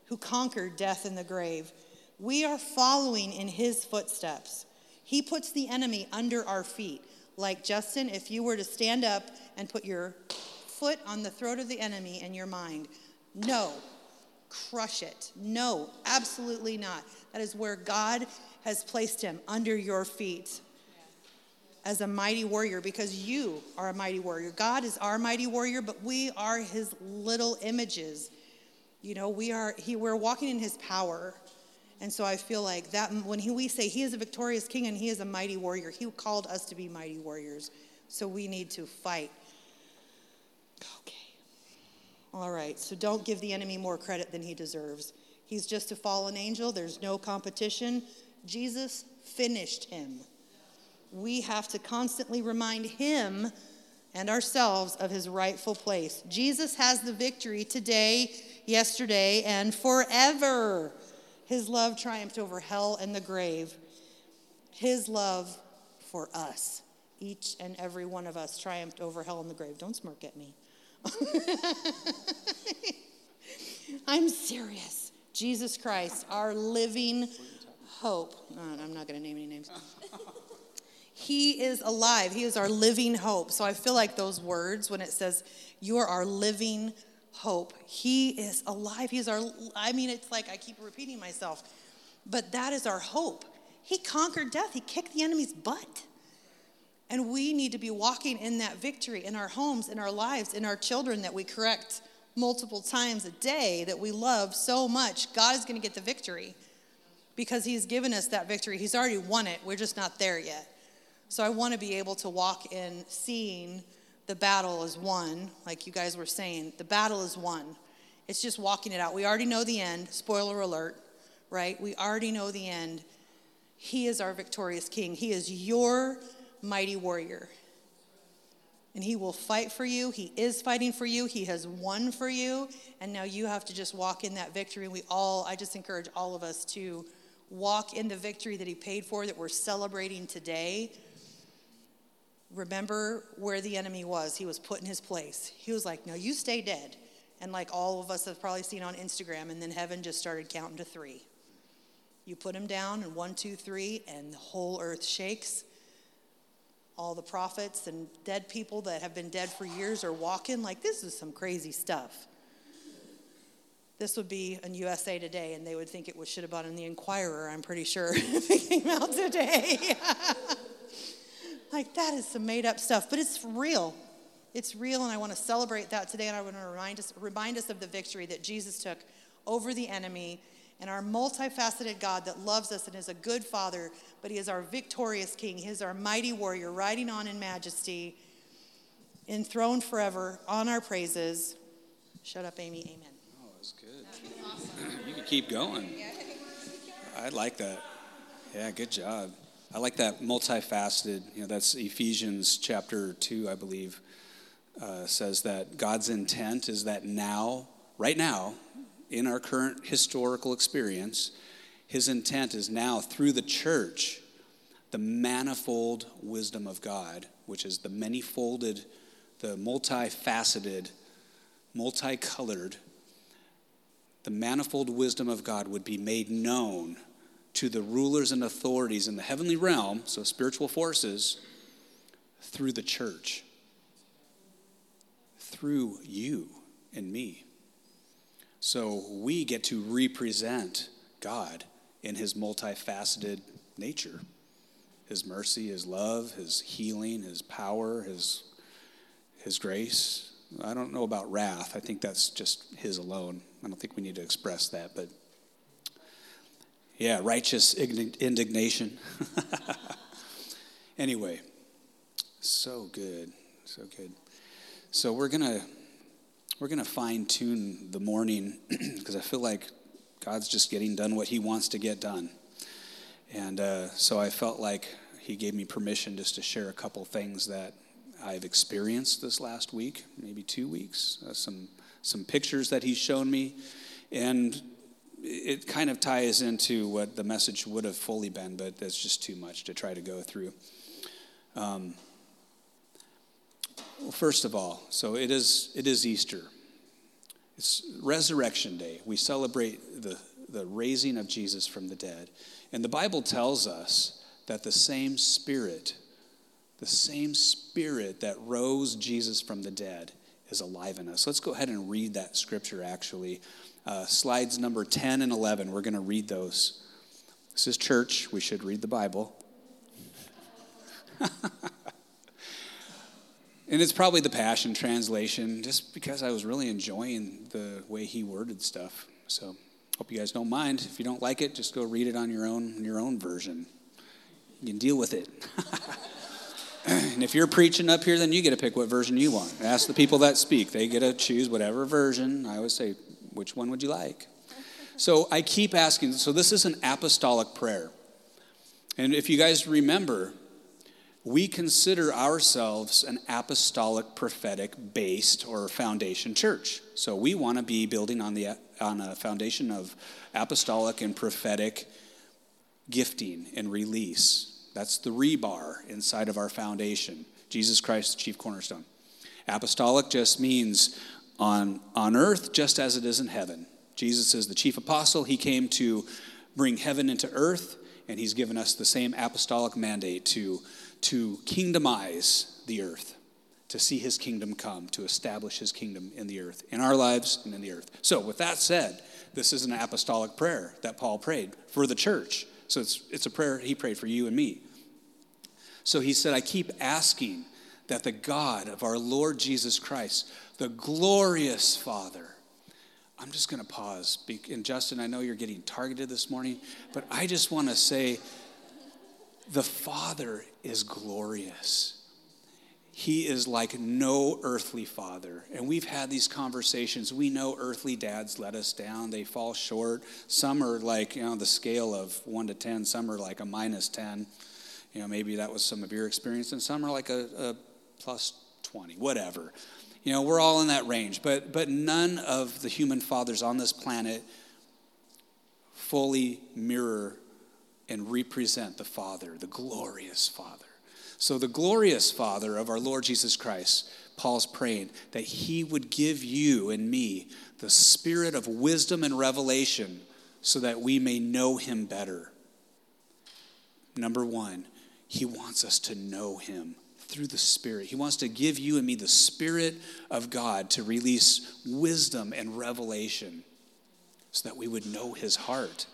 who conquered death and the grave. We are following in his footsteps. He puts the enemy under our feet. Like Justin, if you were to stand up and put your foot on the throat of the enemy in your mind, no, crush it. No, absolutely not. That is where God has placed him under your feet as a mighty warrior because you are a mighty warrior. God is our mighty warrior, but we are his little images. You know, we are he we're walking in his power. And so I feel like that when he, we say he is a victorious king and he is a mighty warrior, he called us to be mighty warriors. So we need to fight. Okay. All right. So don't give the enemy more credit than he deserves. He's just a fallen angel, there's no competition. Jesus finished him. We have to constantly remind him and ourselves of his rightful place. Jesus has the victory today, yesterday, and forever. His love triumphed over hell and the grave. His love for us, each and every one of us, triumphed over hell and the grave. Don't smirk at me. I'm serious. Jesus Christ, our living hope. Uh, I'm not going to name any names. He is alive. He is our living hope. So I feel like those words, when it says, You are our living hope. He is alive. He's our, I mean, it's like I keep repeating myself, but that is our hope. He conquered death, He kicked the enemy's butt. And we need to be walking in that victory in our homes, in our lives, in our children that we correct multiple times a day that we love so much. God is going to get the victory because He's given us that victory. He's already won it. We're just not there yet. So I want to be able to walk in seeing the battle is won, like you guys were saying. The battle is won. It's just walking it out. We already know the end. Spoiler alert, right? We already know the end. He is our victorious king. He is your mighty warrior. And he will fight for you. He is fighting for you. He has won for you. And now you have to just walk in that victory. And we all, I just encourage all of us to walk in the victory that he paid for that we're celebrating today remember where the enemy was. He was put in his place. He was like, No, you stay dead. And like all of us have probably seen on Instagram, and then heaven just started counting to three. You put him down, and one, two, three, and the whole earth shakes. All the prophets and dead people that have been dead for years are walking like this is some crazy stuff. This would be in USA Today, and they would think it was, should have been in the Inquirer, I'm pretty sure, if it came out today. Like, that is some made up stuff, but it's real. It's real, and I want to celebrate that today, and I want to remind us, remind us of the victory that Jesus took over the enemy and our multifaceted God that loves us and is a good father, but he is our victorious king. He is our mighty warrior, riding on in majesty, enthroned forever on our praises. Shut up, Amy. Amen. Oh, that's good. Awesome. you can keep going. I like that. Yeah, good job. I like that multifaceted. You know, that's Ephesians chapter two, I believe, uh, says that God's intent is that now, right now, in our current historical experience, His intent is now through the church, the manifold wisdom of God, which is the many-folded, the multifaceted multicolored, the manifold wisdom of God would be made known to the rulers and authorities in the heavenly realm, so spiritual forces, through the church, through you and me. So we get to represent God in his multifaceted nature his mercy, his love, his healing, his power, his, his grace. I don't know about wrath. I think that's just his alone. I don't think we need to express that, but yeah, righteous indignation. anyway, so good. So good. So we're to we're to fine tune the morning because I feel like God's just getting done what he wants to get done. And uh, so I felt like he gave me permission just to share a couple things that I've experienced this last week, maybe two weeks, uh, some, some pictures that he's shown me. And it kind of ties into what the message would have fully been, but that's just too much to try to go through. Um, well, first of all, so it is, it is Easter. It's Resurrection Day. We celebrate the, the raising of Jesus from the dead. And the Bible tells us that the same Spirit, the same Spirit that rose Jesus from the dead, is alive in us. Let's go ahead and read that scripture actually. Uh, slides number 10 and 11, we're going to read those. This is church. We should read the Bible. and it's probably the Passion Translation, just because I was really enjoying the way he worded stuff. So Hope you guys don't mind. If you don't like it, just go read it on your own your own version. You can deal with it. and if you're preaching up here, then you get to pick what version you want. Ask the people that speak. They get to choose whatever version. I always say, which one would you like? So I keep asking. So this is an apostolic prayer. And if you guys remember, we consider ourselves an apostolic prophetic based or foundation church. So we want to be building on the on a foundation of apostolic and prophetic gifting and release. That's the rebar inside of our foundation. Jesus Christ, the chief cornerstone. Apostolic just means on, on earth just as it is in heaven. Jesus is the chief apostle. He came to bring heaven into earth, and he's given us the same apostolic mandate to, to kingdomize the earth to see his kingdom come, to establish his kingdom in the earth, in our lives and in the earth. So, with that said, this is an apostolic prayer that Paul prayed for the church. So, it's, it's a prayer he prayed for you and me. So, he said, I keep asking that the God of our Lord Jesus Christ, the glorious Father, I'm just going to pause. And Justin, I know you're getting targeted this morning, but I just want to say the Father is glorious. He is like no earthly father. And we've had these conversations. We know earthly dads let us down, they fall short. Some are like, you know, the scale of one to 10, some are like a minus 10. You know, maybe that was some of your experience, and some are like a, a plus 20, whatever. You know, we're all in that range. But, but none of the human fathers on this planet fully mirror and represent the Father, the glorious Father. So, the glorious Father of our Lord Jesus Christ, Paul's praying that he would give you and me the spirit of wisdom and revelation so that we may know him better. Number one, he wants us to know him through the Spirit. He wants to give you and me the Spirit of God to release wisdom and revelation so that we would know his heart.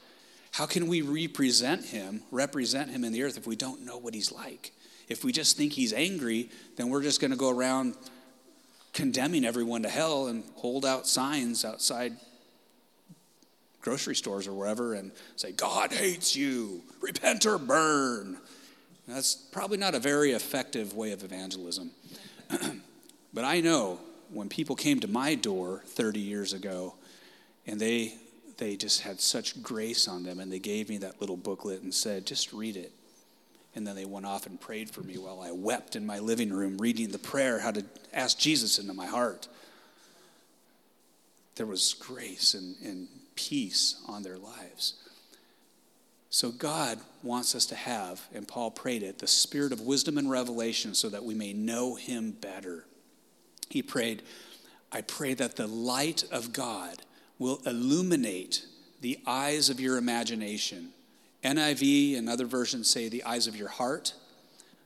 How can we represent him, represent him in the earth if we don't know what he's like? If we just think he's angry, then we're just going to go around condemning everyone to hell and hold out signs outside grocery stores or wherever and say, God hates you, repent or burn. That's probably not a very effective way of evangelism. but I know when people came to my door 30 years ago and they they just had such grace on them and they gave me that little booklet and said, just read it. And then they went off and prayed for me while I wept in my living room, reading the prayer, how to ask Jesus into my heart. There was grace and, and peace on their lives. So God wants us to have, and Paul prayed it, the spirit of wisdom and revelation so that we may know him better. He prayed, I pray that the light of God will illuminate the eyes of your imagination. NIV and other versions say the eyes of your heart.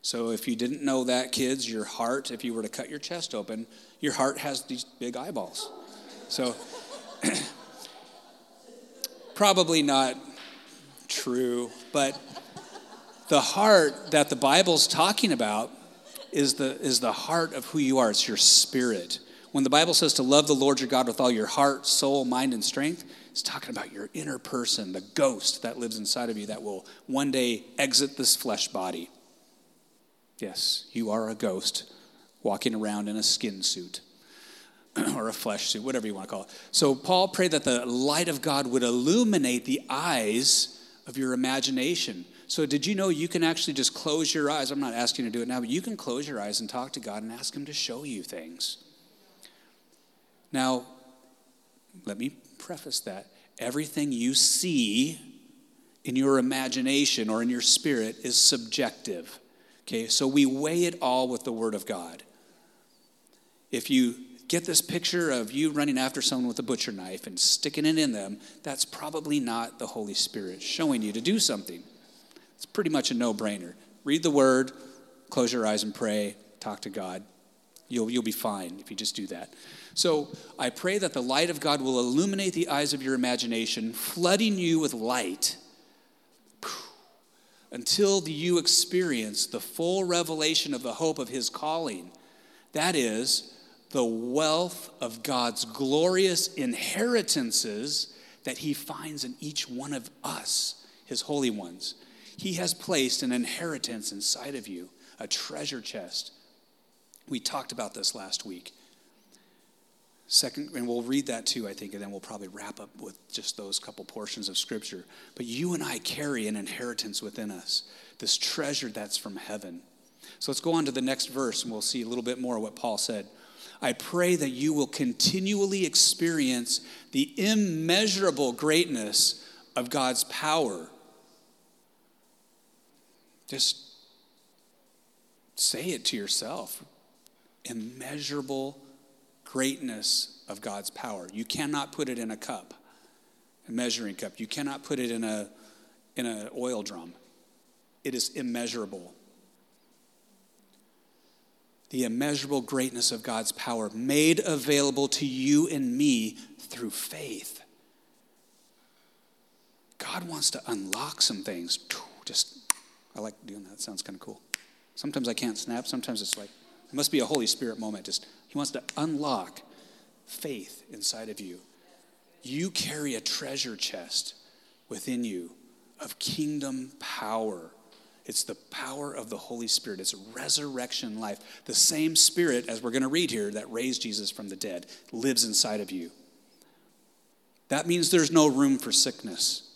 So if you didn't know that, kids, your heart, if you were to cut your chest open, your heart has these big eyeballs. So probably not true, but the heart that the Bible's talking about is the, is the heart of who you are. It's your spirit. When the Bible says to love the Lord your God with all your heart, soul, mind, and strength, it's talking about your inner person, the ghost that lives inside of you that will one day exit this flesh body. Yes, you are a ghost walking around in a skin suit or a flesh suit, whatever you want to call it. So Paul prayed that the light of God would illuminate the eyes of your imagination. So, did you know you can actually just close your eyes? I'm not asking you to do it now, but you can close your eyes and talk to God and ask Him to show you things. Now, let me preface that. Everything you see in your imagination or in your spirit is subjective. Okay, so we weigh it all with the Word of God. If you get this picture of you running after someone with a butcher knife and sticking it in them, that's probably not the Holy Spirit showing you to do something. It's pretty much a no brainer. Read the Word, close your eyes and pray, talk to God. You'll, you'll be fine if you just do that. So I pray that the light of God will illuminate the eyes of your imagination, flooding you with light until you experience the full revelation of the hope of His calling. That is, the wealth of God's glorious inheritances that He finds in each one of us, His holy ones. He has placed an inheritance inside of you, a treasure chest. We talked about this last week. Second, and we'll read that too, I think, and then we'll probably wrap up with just those couple portions of scripture. But you and I carry an inheritance within us, this treasure that's from heaven. So let's go on to the next verse and we'll see a little bit more of what Paul said. I pray that you will continually experience the immeasurable greatness of God's power. Just say it to yourself immeasurable greatness of God's power. You cannot put it in a cup, a measuring cup. You cannot put it in a in an oil drum. It is immeasurable. The immeasurable greatness of God's power made available to you and me through faith. God wants to unlock some things. Just, I like doing that. Sounds kind of cool. Sometimes I can't snap. Sometimes it's like, it must be a Holy Spirit moment. Just he wants to unlock faith inside of you. You carry a treasure chest within you of kingdom power. It's the power of the Holy Spirit. It's resurrection life. The same Spirit, as we're going to read here, that raised Jesus from the dead lives inside of you. That means there's no room for sickness.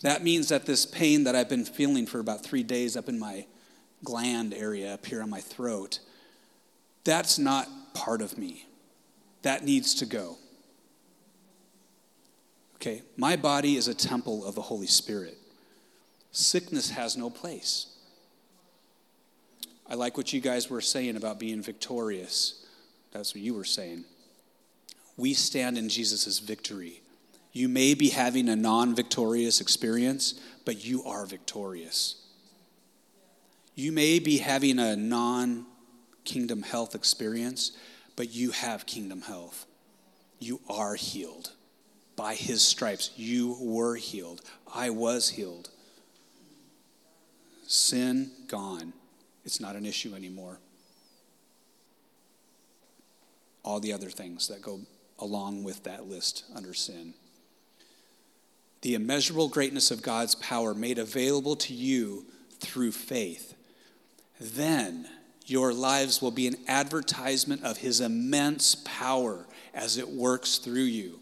That means that this pain that I've been feeling for about three days up in my gland area, up here on my throat, that's not part of me. That needs to go. Okay, my body is a temple of the Holy Spirit. Sickness has no place. I like what you guys were saying about being victorious. That's what you were saying. We stand in Jesus' victory. You may be having a non victorious experience, but you are victorious. You may be having a non kingdom health experience, but you have kingdom health. You are healed. By his stripes, you were healed. I was healed. Sin gone. It's not an issue anymore. All the other things that go along with that list under sin. The immeasurable greatness of God's power made available to you through faith. Then, your lives will be an advertisement of his immense power as it works through you.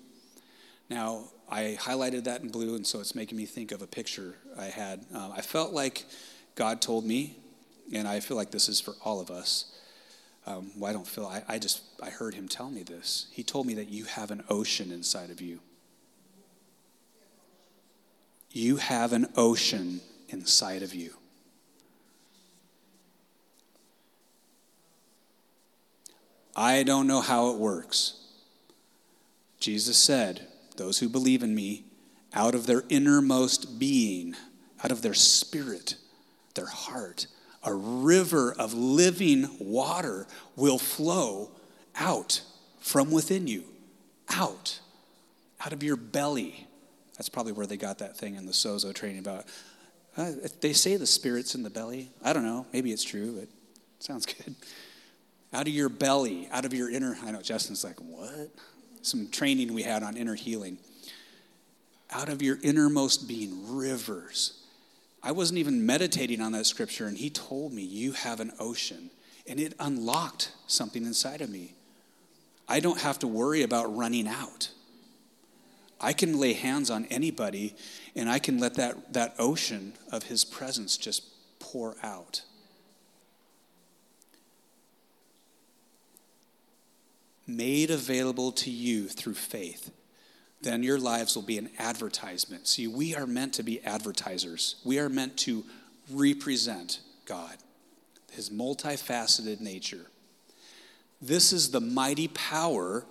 Now, I highlighted that in blue, and so it's making me think of a picture I had. Uh, I felt like God told me, and I feel like this is for all of us. Um, well, I don't feel, I, I just, I heard him tell me this. He told me that you have an ocean inside of you. You have an ocean inside of you. I don't know how it works. Jesus said, Those who believe in me, out of their innermost being, out of their spirit, their heart, a river of living water will flow out from within you. Out. Out of your belly. That's probably where they got that thing in the Sozo training about. Uh, they say the spirit's in the belly. I don't know. Maybe it's true, but it sounds good. Out of your belly, out of your inner. I know Justin's like, what? Some training we had on inner healing. Out of your innermost being, rivers. I wasn't even meditating on that scripture, and he told me, You have an ocean. And it unlocked something inside of me. I don't have to worry about running out. I can lay hands on anybody and I can let that, that ocean of his presence just pour out. Made available to you through faith, then your lives will be an advertisement. See, we are meant to be advertisers, we are meant to represent God, his multifaceted nature. This is the mighty power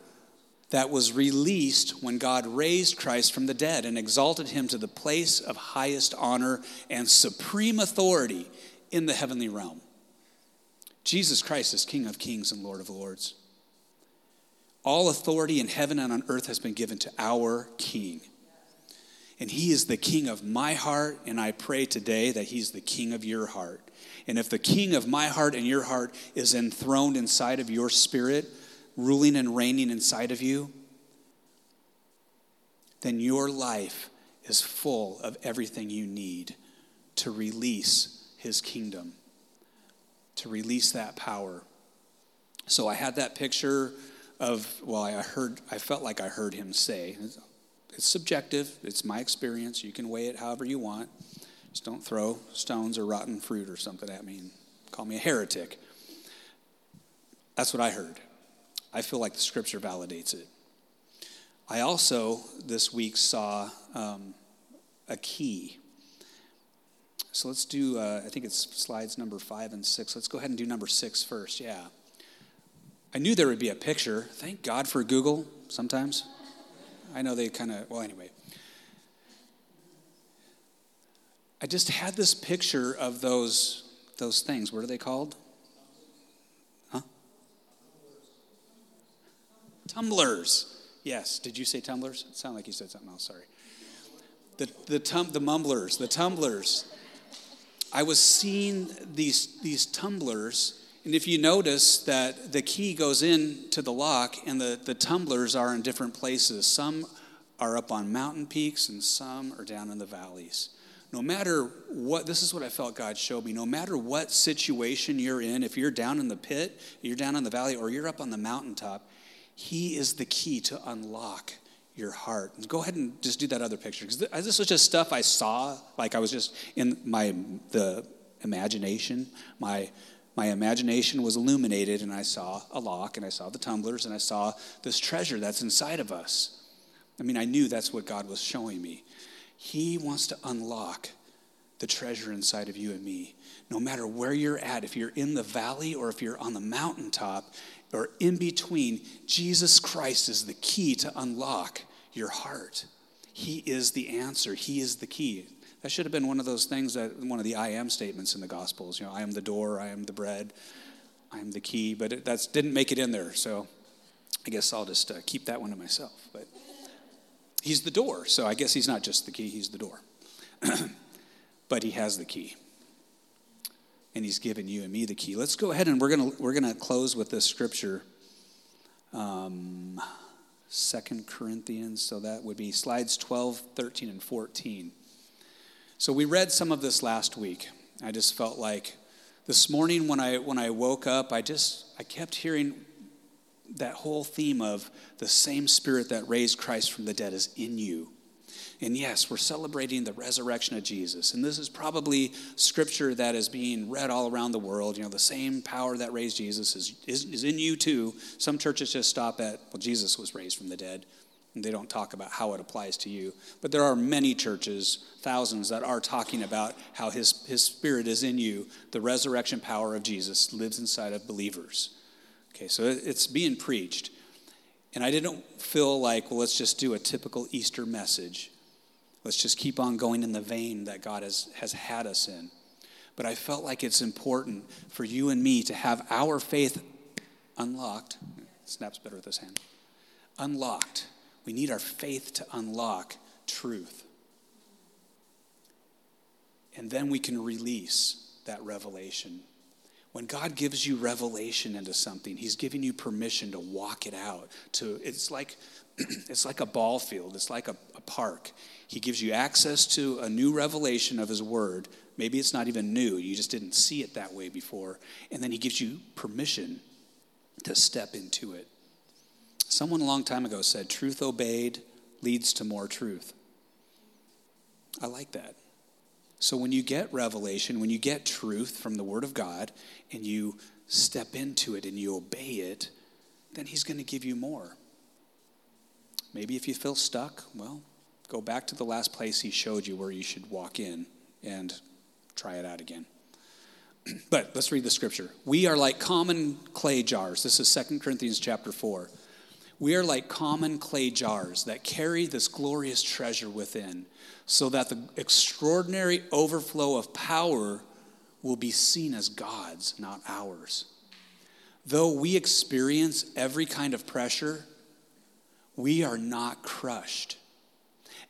that was released when God raised Christ from the dead and exalted him to the place of highest honor and supreme authority in the heavenly realm. Jesus Christ is King of kings and Lord of lords. All authority in heaven and on earth has been given to our King. And he is the King of my heart, and I pray today that he's the King of your heart. And if the King of my heart and your heart is enthroned inside of your spirit, ruling and reigning inside of you, then your life is full of everything you need to release his kingdom, to release that power. So I had that picture of, well, I heard, I felt like I heard him say, it's subjective, it's my experience. You can weigh it however you want. Just don't throw stones or rotten fruit or something at me and call me a heretic. That's what I heard. I feel like the scripture validates it. I also this week saw um, a key. So let's do, uh, I think it's slides number five and six. Let's go ahead and do number six first. Yeah. I knew there would be a picture. Thank God for Google sometimes. I know they kind of, well, anyway. I just had this picture of those, those things. What are they called? Huh? Tumblers. Yes. Did you say tumblers? It sounded like you said something else. Sorry. The, the, tum, the mumblers, the tumblers. I was seeing these, these tumblers, and if you notice that the key goes in to the lock and the, the tumblers are in different places. Some are up on mountain peaks and some are down in the valleys. No matter what, this is what I felt God showed me. No matter what situation you're in, if you're down in the pit, you're down in the valley, or you're up on the mountaintop, he is the key to unlock your heart. Go ahead and just do that other picture because this was just stuff I saw, like I was just in my the imagination. My my imagination was illuminated, and I saw a lock, and I saw the tumblers, and I saw this treasure that's inside of us. I mean, I knew that's what God was showing me. He wants to unlock the treasure inside of you and me. No matter where you're at, if you're in the valley or if you're on the mountaintop, or in between, Jesus Christ is the key to unlock your heart. He is the answer, He is the key. That should have been one of those things that one of the I am statements in the Gospels. You know, I am the door, I am the bread, I am the key, but that didn't make it in there. So I guess I'll just uh, keep that one to myself. But He's the door, so I guess He's not just the key, He's the door. but He has the key and he's given you and me the key. Let's go ahead and we're going to we're going to close with this scripture. Um, 2 Corinthians, so that would be slides 12, 13, and 14. So we read some of this last week. I just felt like this morning when I when I woke up, I just I kept hearing that whole theme of the same spirit that raised Christ from the dead is in you. And yes, we're celebrating the resurrection of Jesus. And this is probably scripture that is being read all around the world. You know, the same power that raised Jesus is, is, is in you too. Some churches just stop at, well, Jesus was raised from the dead. They don't talk about how it applies to you. But there are many churches, thousands, that are talking about how his, his spirit is in you. The resurrection power of Jesus lives inside of believers. Okay, so it's being preached. And I didn't feel like, well, let's just do a typical Easter message. Let's just keep on going in the vein that God has, has had us in. But I felt like it's important for you and me to have our faith unlocked. Snaps better with this hand. Unlocked. We need our faith to unlock truth. And then we can release that revelation. When God gives you revelation into something, He's giving you permission to walk it out. To it's like it's like a ball field, it's like a, a park. He gives you access to a new revelation of His Word. Maybe it's not even new, you just didn't see it that way before. And then He gives you permission to step into it. Someone a long time ago said, Truth obeyed leads to more truth. I like that. So when you get revelation, when you get truth from the Word of God, and you step into it and you obey it, then He's going to give you more. Maybe if you feel stuck, well, go back to the last place He showed you where you should walk in and try it out again. but let's read the scripture. We are like common clay jars. This is Second Corinthians chapter 4. We are like common clay jars that carry this glorious treasure within, so that the extraordinary overflow of power will be seen as God's, not ours. Though we experience every kind of pressure, we are not crushed.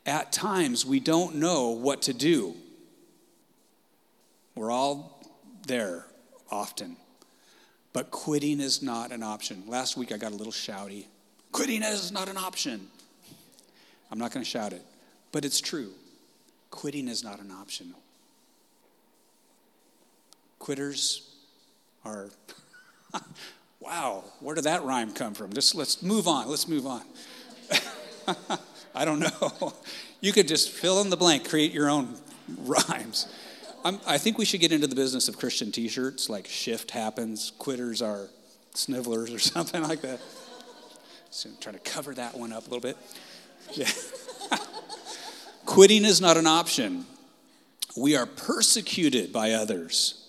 At times, we don't know what to do. We're all there often. But quitting is not an option. Last week, I got a little shouty. Quitting is not an option. I'm not going to shout it, but it's true. Quitting is not an option. Quitters are, wow, where did that rhyme come from? Just let's move on. Let's move on. I don't know. You could just fill in the blank, create your own rhymes. I'm, i think we should get into the business of Christian t shirts, like shift happens, quitters are snivellers or something like that. So I'm trying to cover that one up a little bit. Yeah. Quitting is not an option. We are persecuted by others,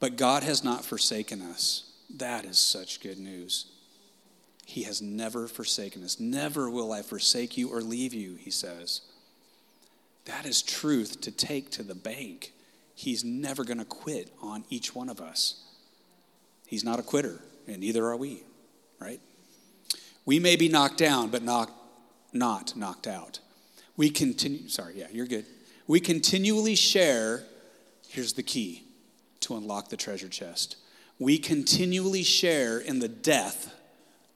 but God has not forsaken us. That is such good news. He has never forsaken us. Never will I forsake you or leave you, he says. That is truth to take to the bank. He's never going to quit on each one of us. He's not a quitter, and neither are we, right? We may be knocked down, but not, not knocked out. We continue, sorry, yeah, you're good. We continually share, here's the key to unlock the treasure chest. We continually share in the death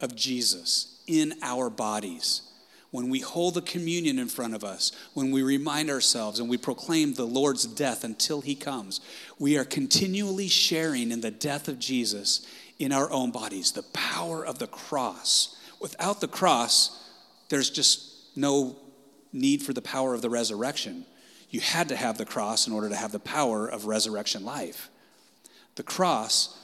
of Jesus in our bodies. When we hold the communion in front of us, when we remind ourselves and we proclaim the Lord's death until he comes, we are continually sharing in the death of Jesus in our own bodies, the power of the cross. Without the cross, there's just no need for the power of the resurrection. You had to have the cross in order to have the power of resurrection life. The cross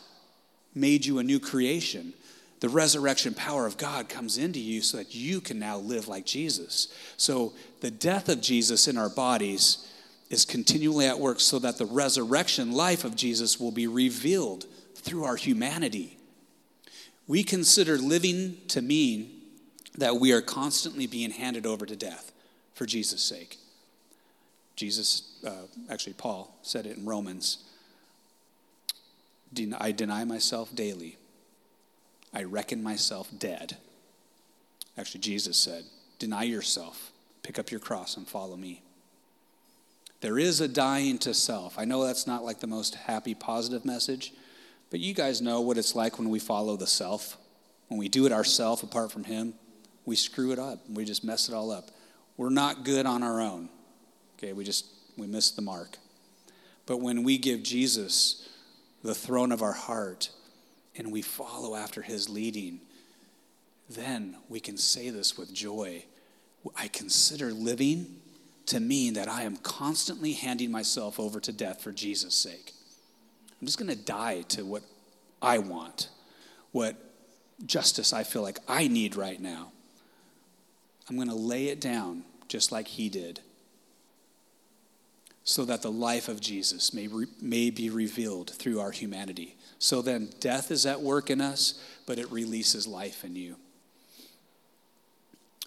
made you a new creation. The resurrection power of God comes into you so that you can now live like Jesus. So the death of Jesus in our bodies is continually at work so that the resurrection life of Jesus will be revealed through our humanity. We consider living to mean that we are constantly being handed over to death for Jesus' sake. Jesus, uh, actually, Paul said it in Romans I deny myself daily. I reckon myself dead. Actually, Jesus said, Deny yourself, pick up your cross, and follow me. There is a dying to self. I know that's not like the most happy, positive message, but you guys know what it's like when we follow the self. When we do it ourselves apart from Him, we screw it up. We just mess it all up. We're not good on our own. Okay, we just we miss the mark. But when we give Jesus the throne of our heart and we follow after his leading, then we can say this with joy. I consider living to mean that I am constantly handing myself over to death for Jesus' sake. I'm just going to die to what I want, what justice I feel like I need right now. I'm going to lay it down just like he did. so that the life of Jesus may, re- may be revealed through our humanity. So then, death is at work in us, but it releases life in you.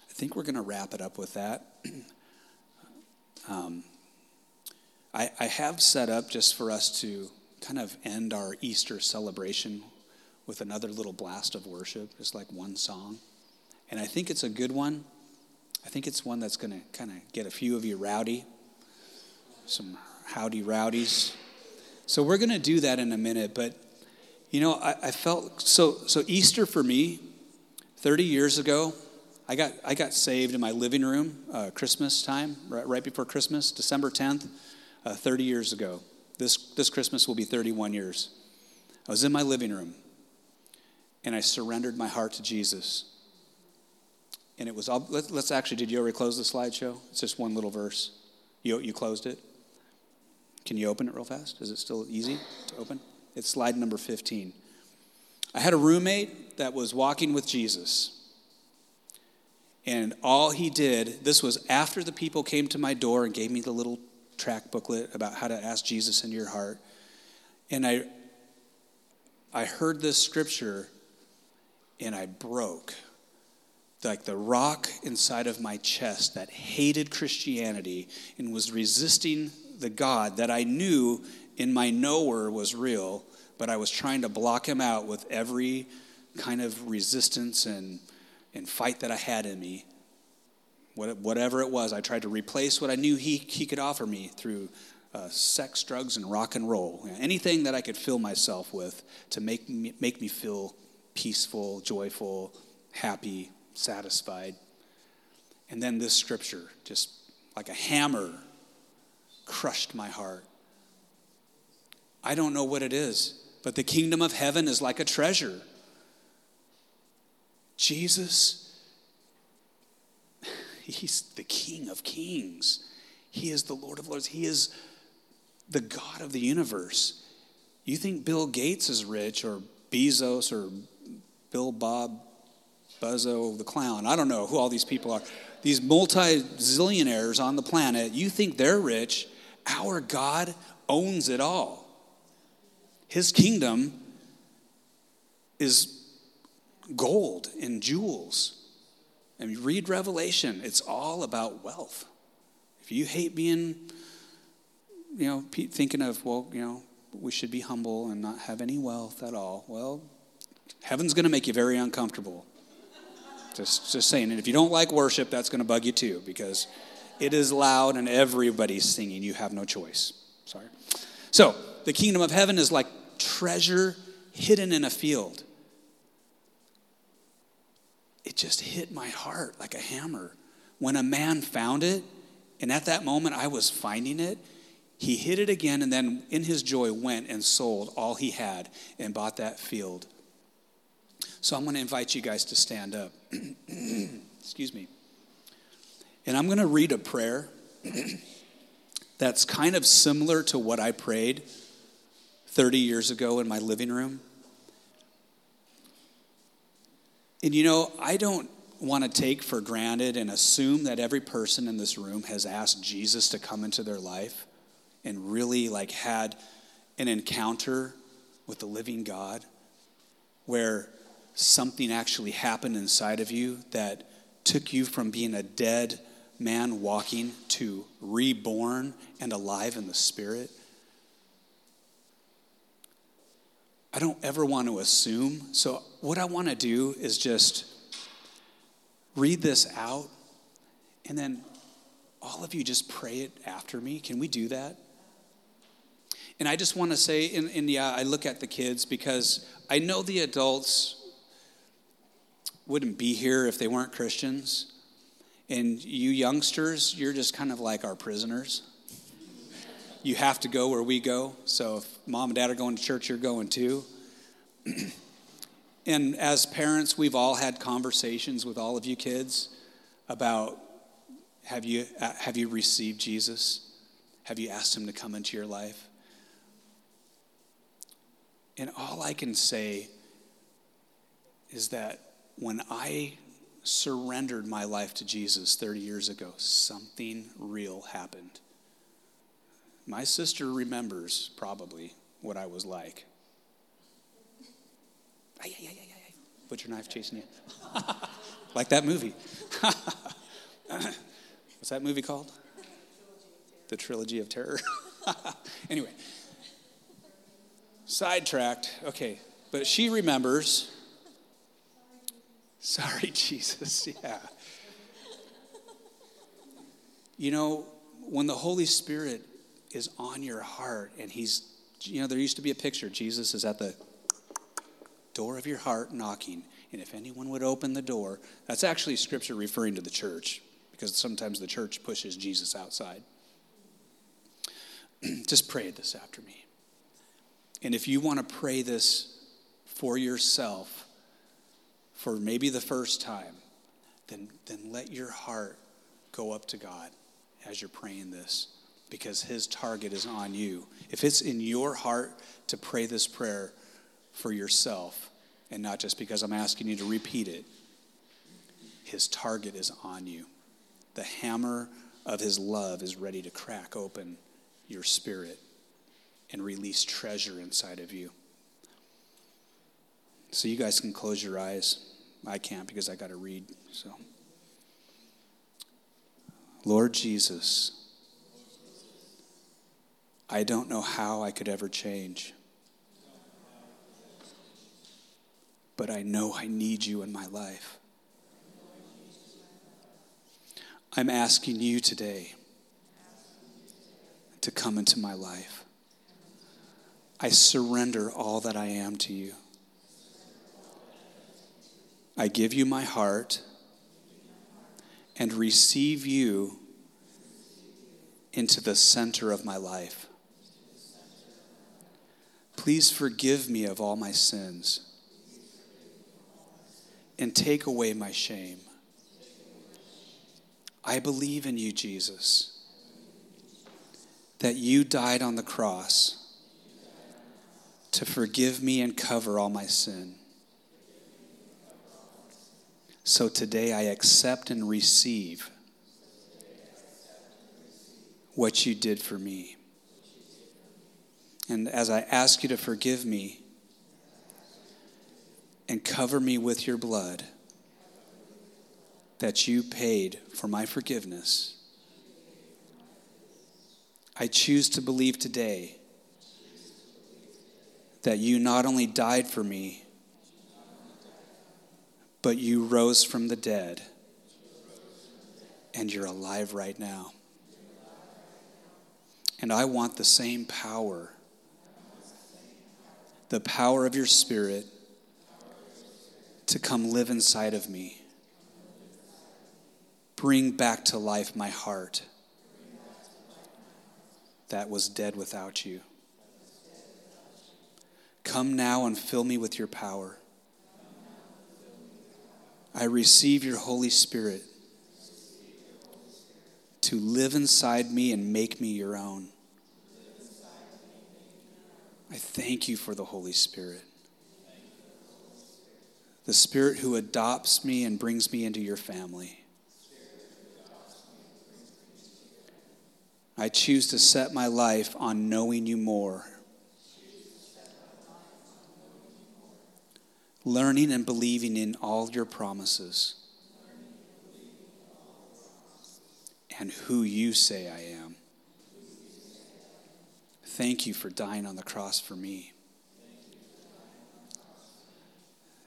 I think we're going to wrap it up with that. um, I, I have set up just for us to kind of end our Easter celebration with another little blast of worship, just like one song. And I think it's a good one. I think it's one that's going to kind of get a few of you rowdy, some howdy rowdies. So we're going to do that in a minute. But, you know, I, I felt so, so Easter for me, 30 years ago, I got, I got saved in my living room uh, Christmas time, right, right, before Christmas, December 10th, uh, 30 years ago. This, this Christmas will be 31 years. I was in my living room and I surrendered my heart to Jesus. And it was all, let, us actually, did you already close the slideshow? It's just one little verse. You, you closed it? Can you open it real fast? Is it still easy to open? It's slide number 15. I had a roommate that was walking with Jesus. And all he did, this was after the people came to my door and gave me the little track booklet about how to ask Jesus into your heart. And I I heard this scripture and I broke. Like the rock inside of my chest that hated Christianity and was resisting the God that I knew in my knower was real, but I was trying to block him out with every kind of resistance and, and fight that I had in me. Whatever it was, I tried to replace what I knew he, he could offer me through uh, sex, drugs, and rock and roll. Anything that I could fill myself with to make me, make me feel peaceful, joyful, happy, satisfied. And then this scripture, just like a hammer, crushed my heart. I don't know what it is, but the kingdom of heaven is like a treasure. Jesus, He's the King of kings. He is the Lord of lords. He is the God of the universe. You think Bill Gates is rich or Bezos or Bill Bob Buzzo the clown. I don't know who all these people are. These multi zillionaires on the planet, you think they're rich. Our God owns it all. His kingdom is gold and jewels. And read Revelation, it's all about wealth. If you hate being, you know, thinking of, well, you know, we should be humble and not have any wealth at all, well, heaven's going to make you very uncomfortable. Just, just saying. And if you don't like worship, that's going to bug you too because it is loud and everybody's singing. You have no choice. Sorry. So, the kingdom of heaven is like treasure hidden in a field. It just hit my heart like a hammer. When a man found it, and at that moment I was finding it, he hid it again and then in his joy went and sold all he had and bought that field. So I'm going to invite you guys to stand up. Excuse me. And I'm going to read a prayer that's kind of similar to what I prayed 30 years ago in my living room. And you know, I don't want to take for granted and assume that every person in this room has asked Jesus to come into their life and really like had an encounter with the living God where something actually happened inside of you that took you from being a dead man walking to reborn and alive in the spirit. I don't ever want to assume. So, what I want to do is just read this out, and then all of you just pray it after me. Can we do that? And I just want to say, and, and yeah, I look at the kids because I know the adults wouldn't be here if they weren't Christians. And you youngsters, you're just kind of like our prisoners. You have to go where we go. So if mom and dad are going to church, you're going too. and as parents, we've all had conversations with all of you kids about have you, uh, have you received Jesus? Have you asked him to come into your life? And all I can say is that when I surrendered my life to Jesus 30 years ago, something real happened. My sister remembers probably what I was like. Ay, ay, ay, ay, knife chasing you. like that movie. What's that movie called? The Trilogy of Terror. anyway, sidetracked. Okay, but she remembers. Sorry, Jesus. Yeah. You know, when the Holy Spirit is on your heart and He's, you know, there used to be a picture. Jesus is at the door of your heart knocking. And if anyone would open the door, that's actually scripture referring to the church because sometimes the church pushes Jesus outside. Just pray this after me. And if you want to pray this for yourself for maybe the first time, then, then let your heart go up to God as you're praying this because his target is on you. If it's in your heart to pray this prayer for yourself and not just because I'm asking you to repeat it, his target is on you. The hammer of his love is ready to crack open your spirit and release treasure inside of you. So you guys can close your eyes. I can't because I got to read. So Lord Jesus, I don't know how I could ever change. But I know I need you in my life. I'm asking you today to come into my life. I surrender all that I am to you. I give you my heart and receive you into the center of my life. Please forgive me of all my sins and take away my shame. I believe in you, Jesus, that you died on the cross to forgive me and cover all my sin. So today I accept and receive what you did for me. And as I ask you to forgive me and cover me with your blood that you paid for my forgiveness, I choose to believe today that you not only died for me, but you rose from the dead and you're alive right now. And I want the same power the power of your Spirit to come live inside of me. Bring back to life my heart that was dead without you. Come now and fill me with your power. I receive your Holy Spirit to live inside me and make me your own. I thank you for the Holy Spirit. The Spirit who adopts me and brings me into your family. I choose to set my life on knowing you more, learning and believing in all your promises, and who you say I am. Thank you for dying on the cross for me.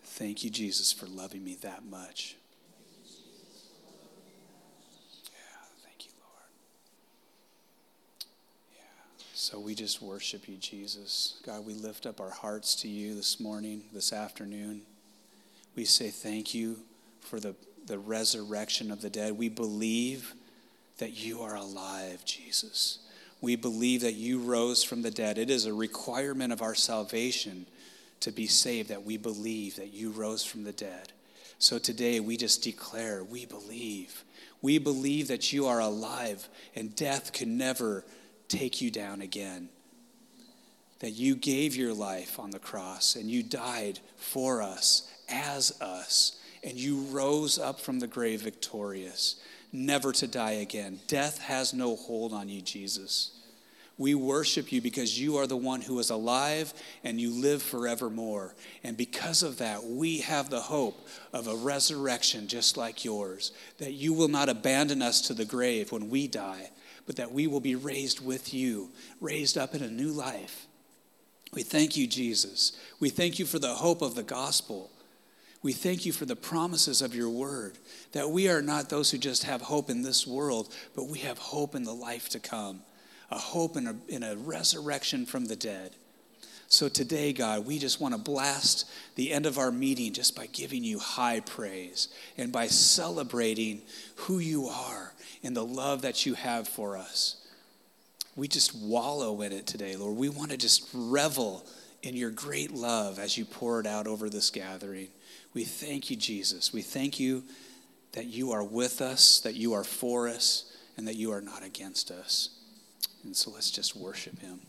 Thank you, Jesus, for loving me that much. Yeah, thank you, Lord. Yeah. So we just worship you, Jesus. God, we lift up our hearts to you this morning, this afternoon. We say thank you for the, the resurrection of the dead. We believe that you are alive, Jesus we believe that you rose from the dead. It is a requirement of our salvation to be saved that we believe that you rose from the dead. So today we just declare we believe. We believe that you are alive and death can never take you down again. That you gave your life on the cross and you died for us, as us, and you rose up from the grave victorious never to die again. Death has no hold on you, Jesus. We worship you because you are the one who is alive and you live forevermore. And because of that, we have the hope of a resurrection just like yours, that you will not abandon us to the grave when we die, but that we will be raised with you, raised up in a new life. We thank you, Jesus. We thank you for the hope of the gospel. We thank you for the promises of your word, that we are not those who just have hope in this world, but we have hope in the life to come, a hope in a, in a resurrection from the dead. So today, God, we just want to blast the end of our meeting just by giving you high praise and by celebrating who you are and the love that you have for us. We just wallow in it today, Lord. We want to just revel in your great love as you pour it out over this gathering. We thank you, Jesus. We thank you that you are with us, that you are for us, and that you are not against us. And so let's just worship him.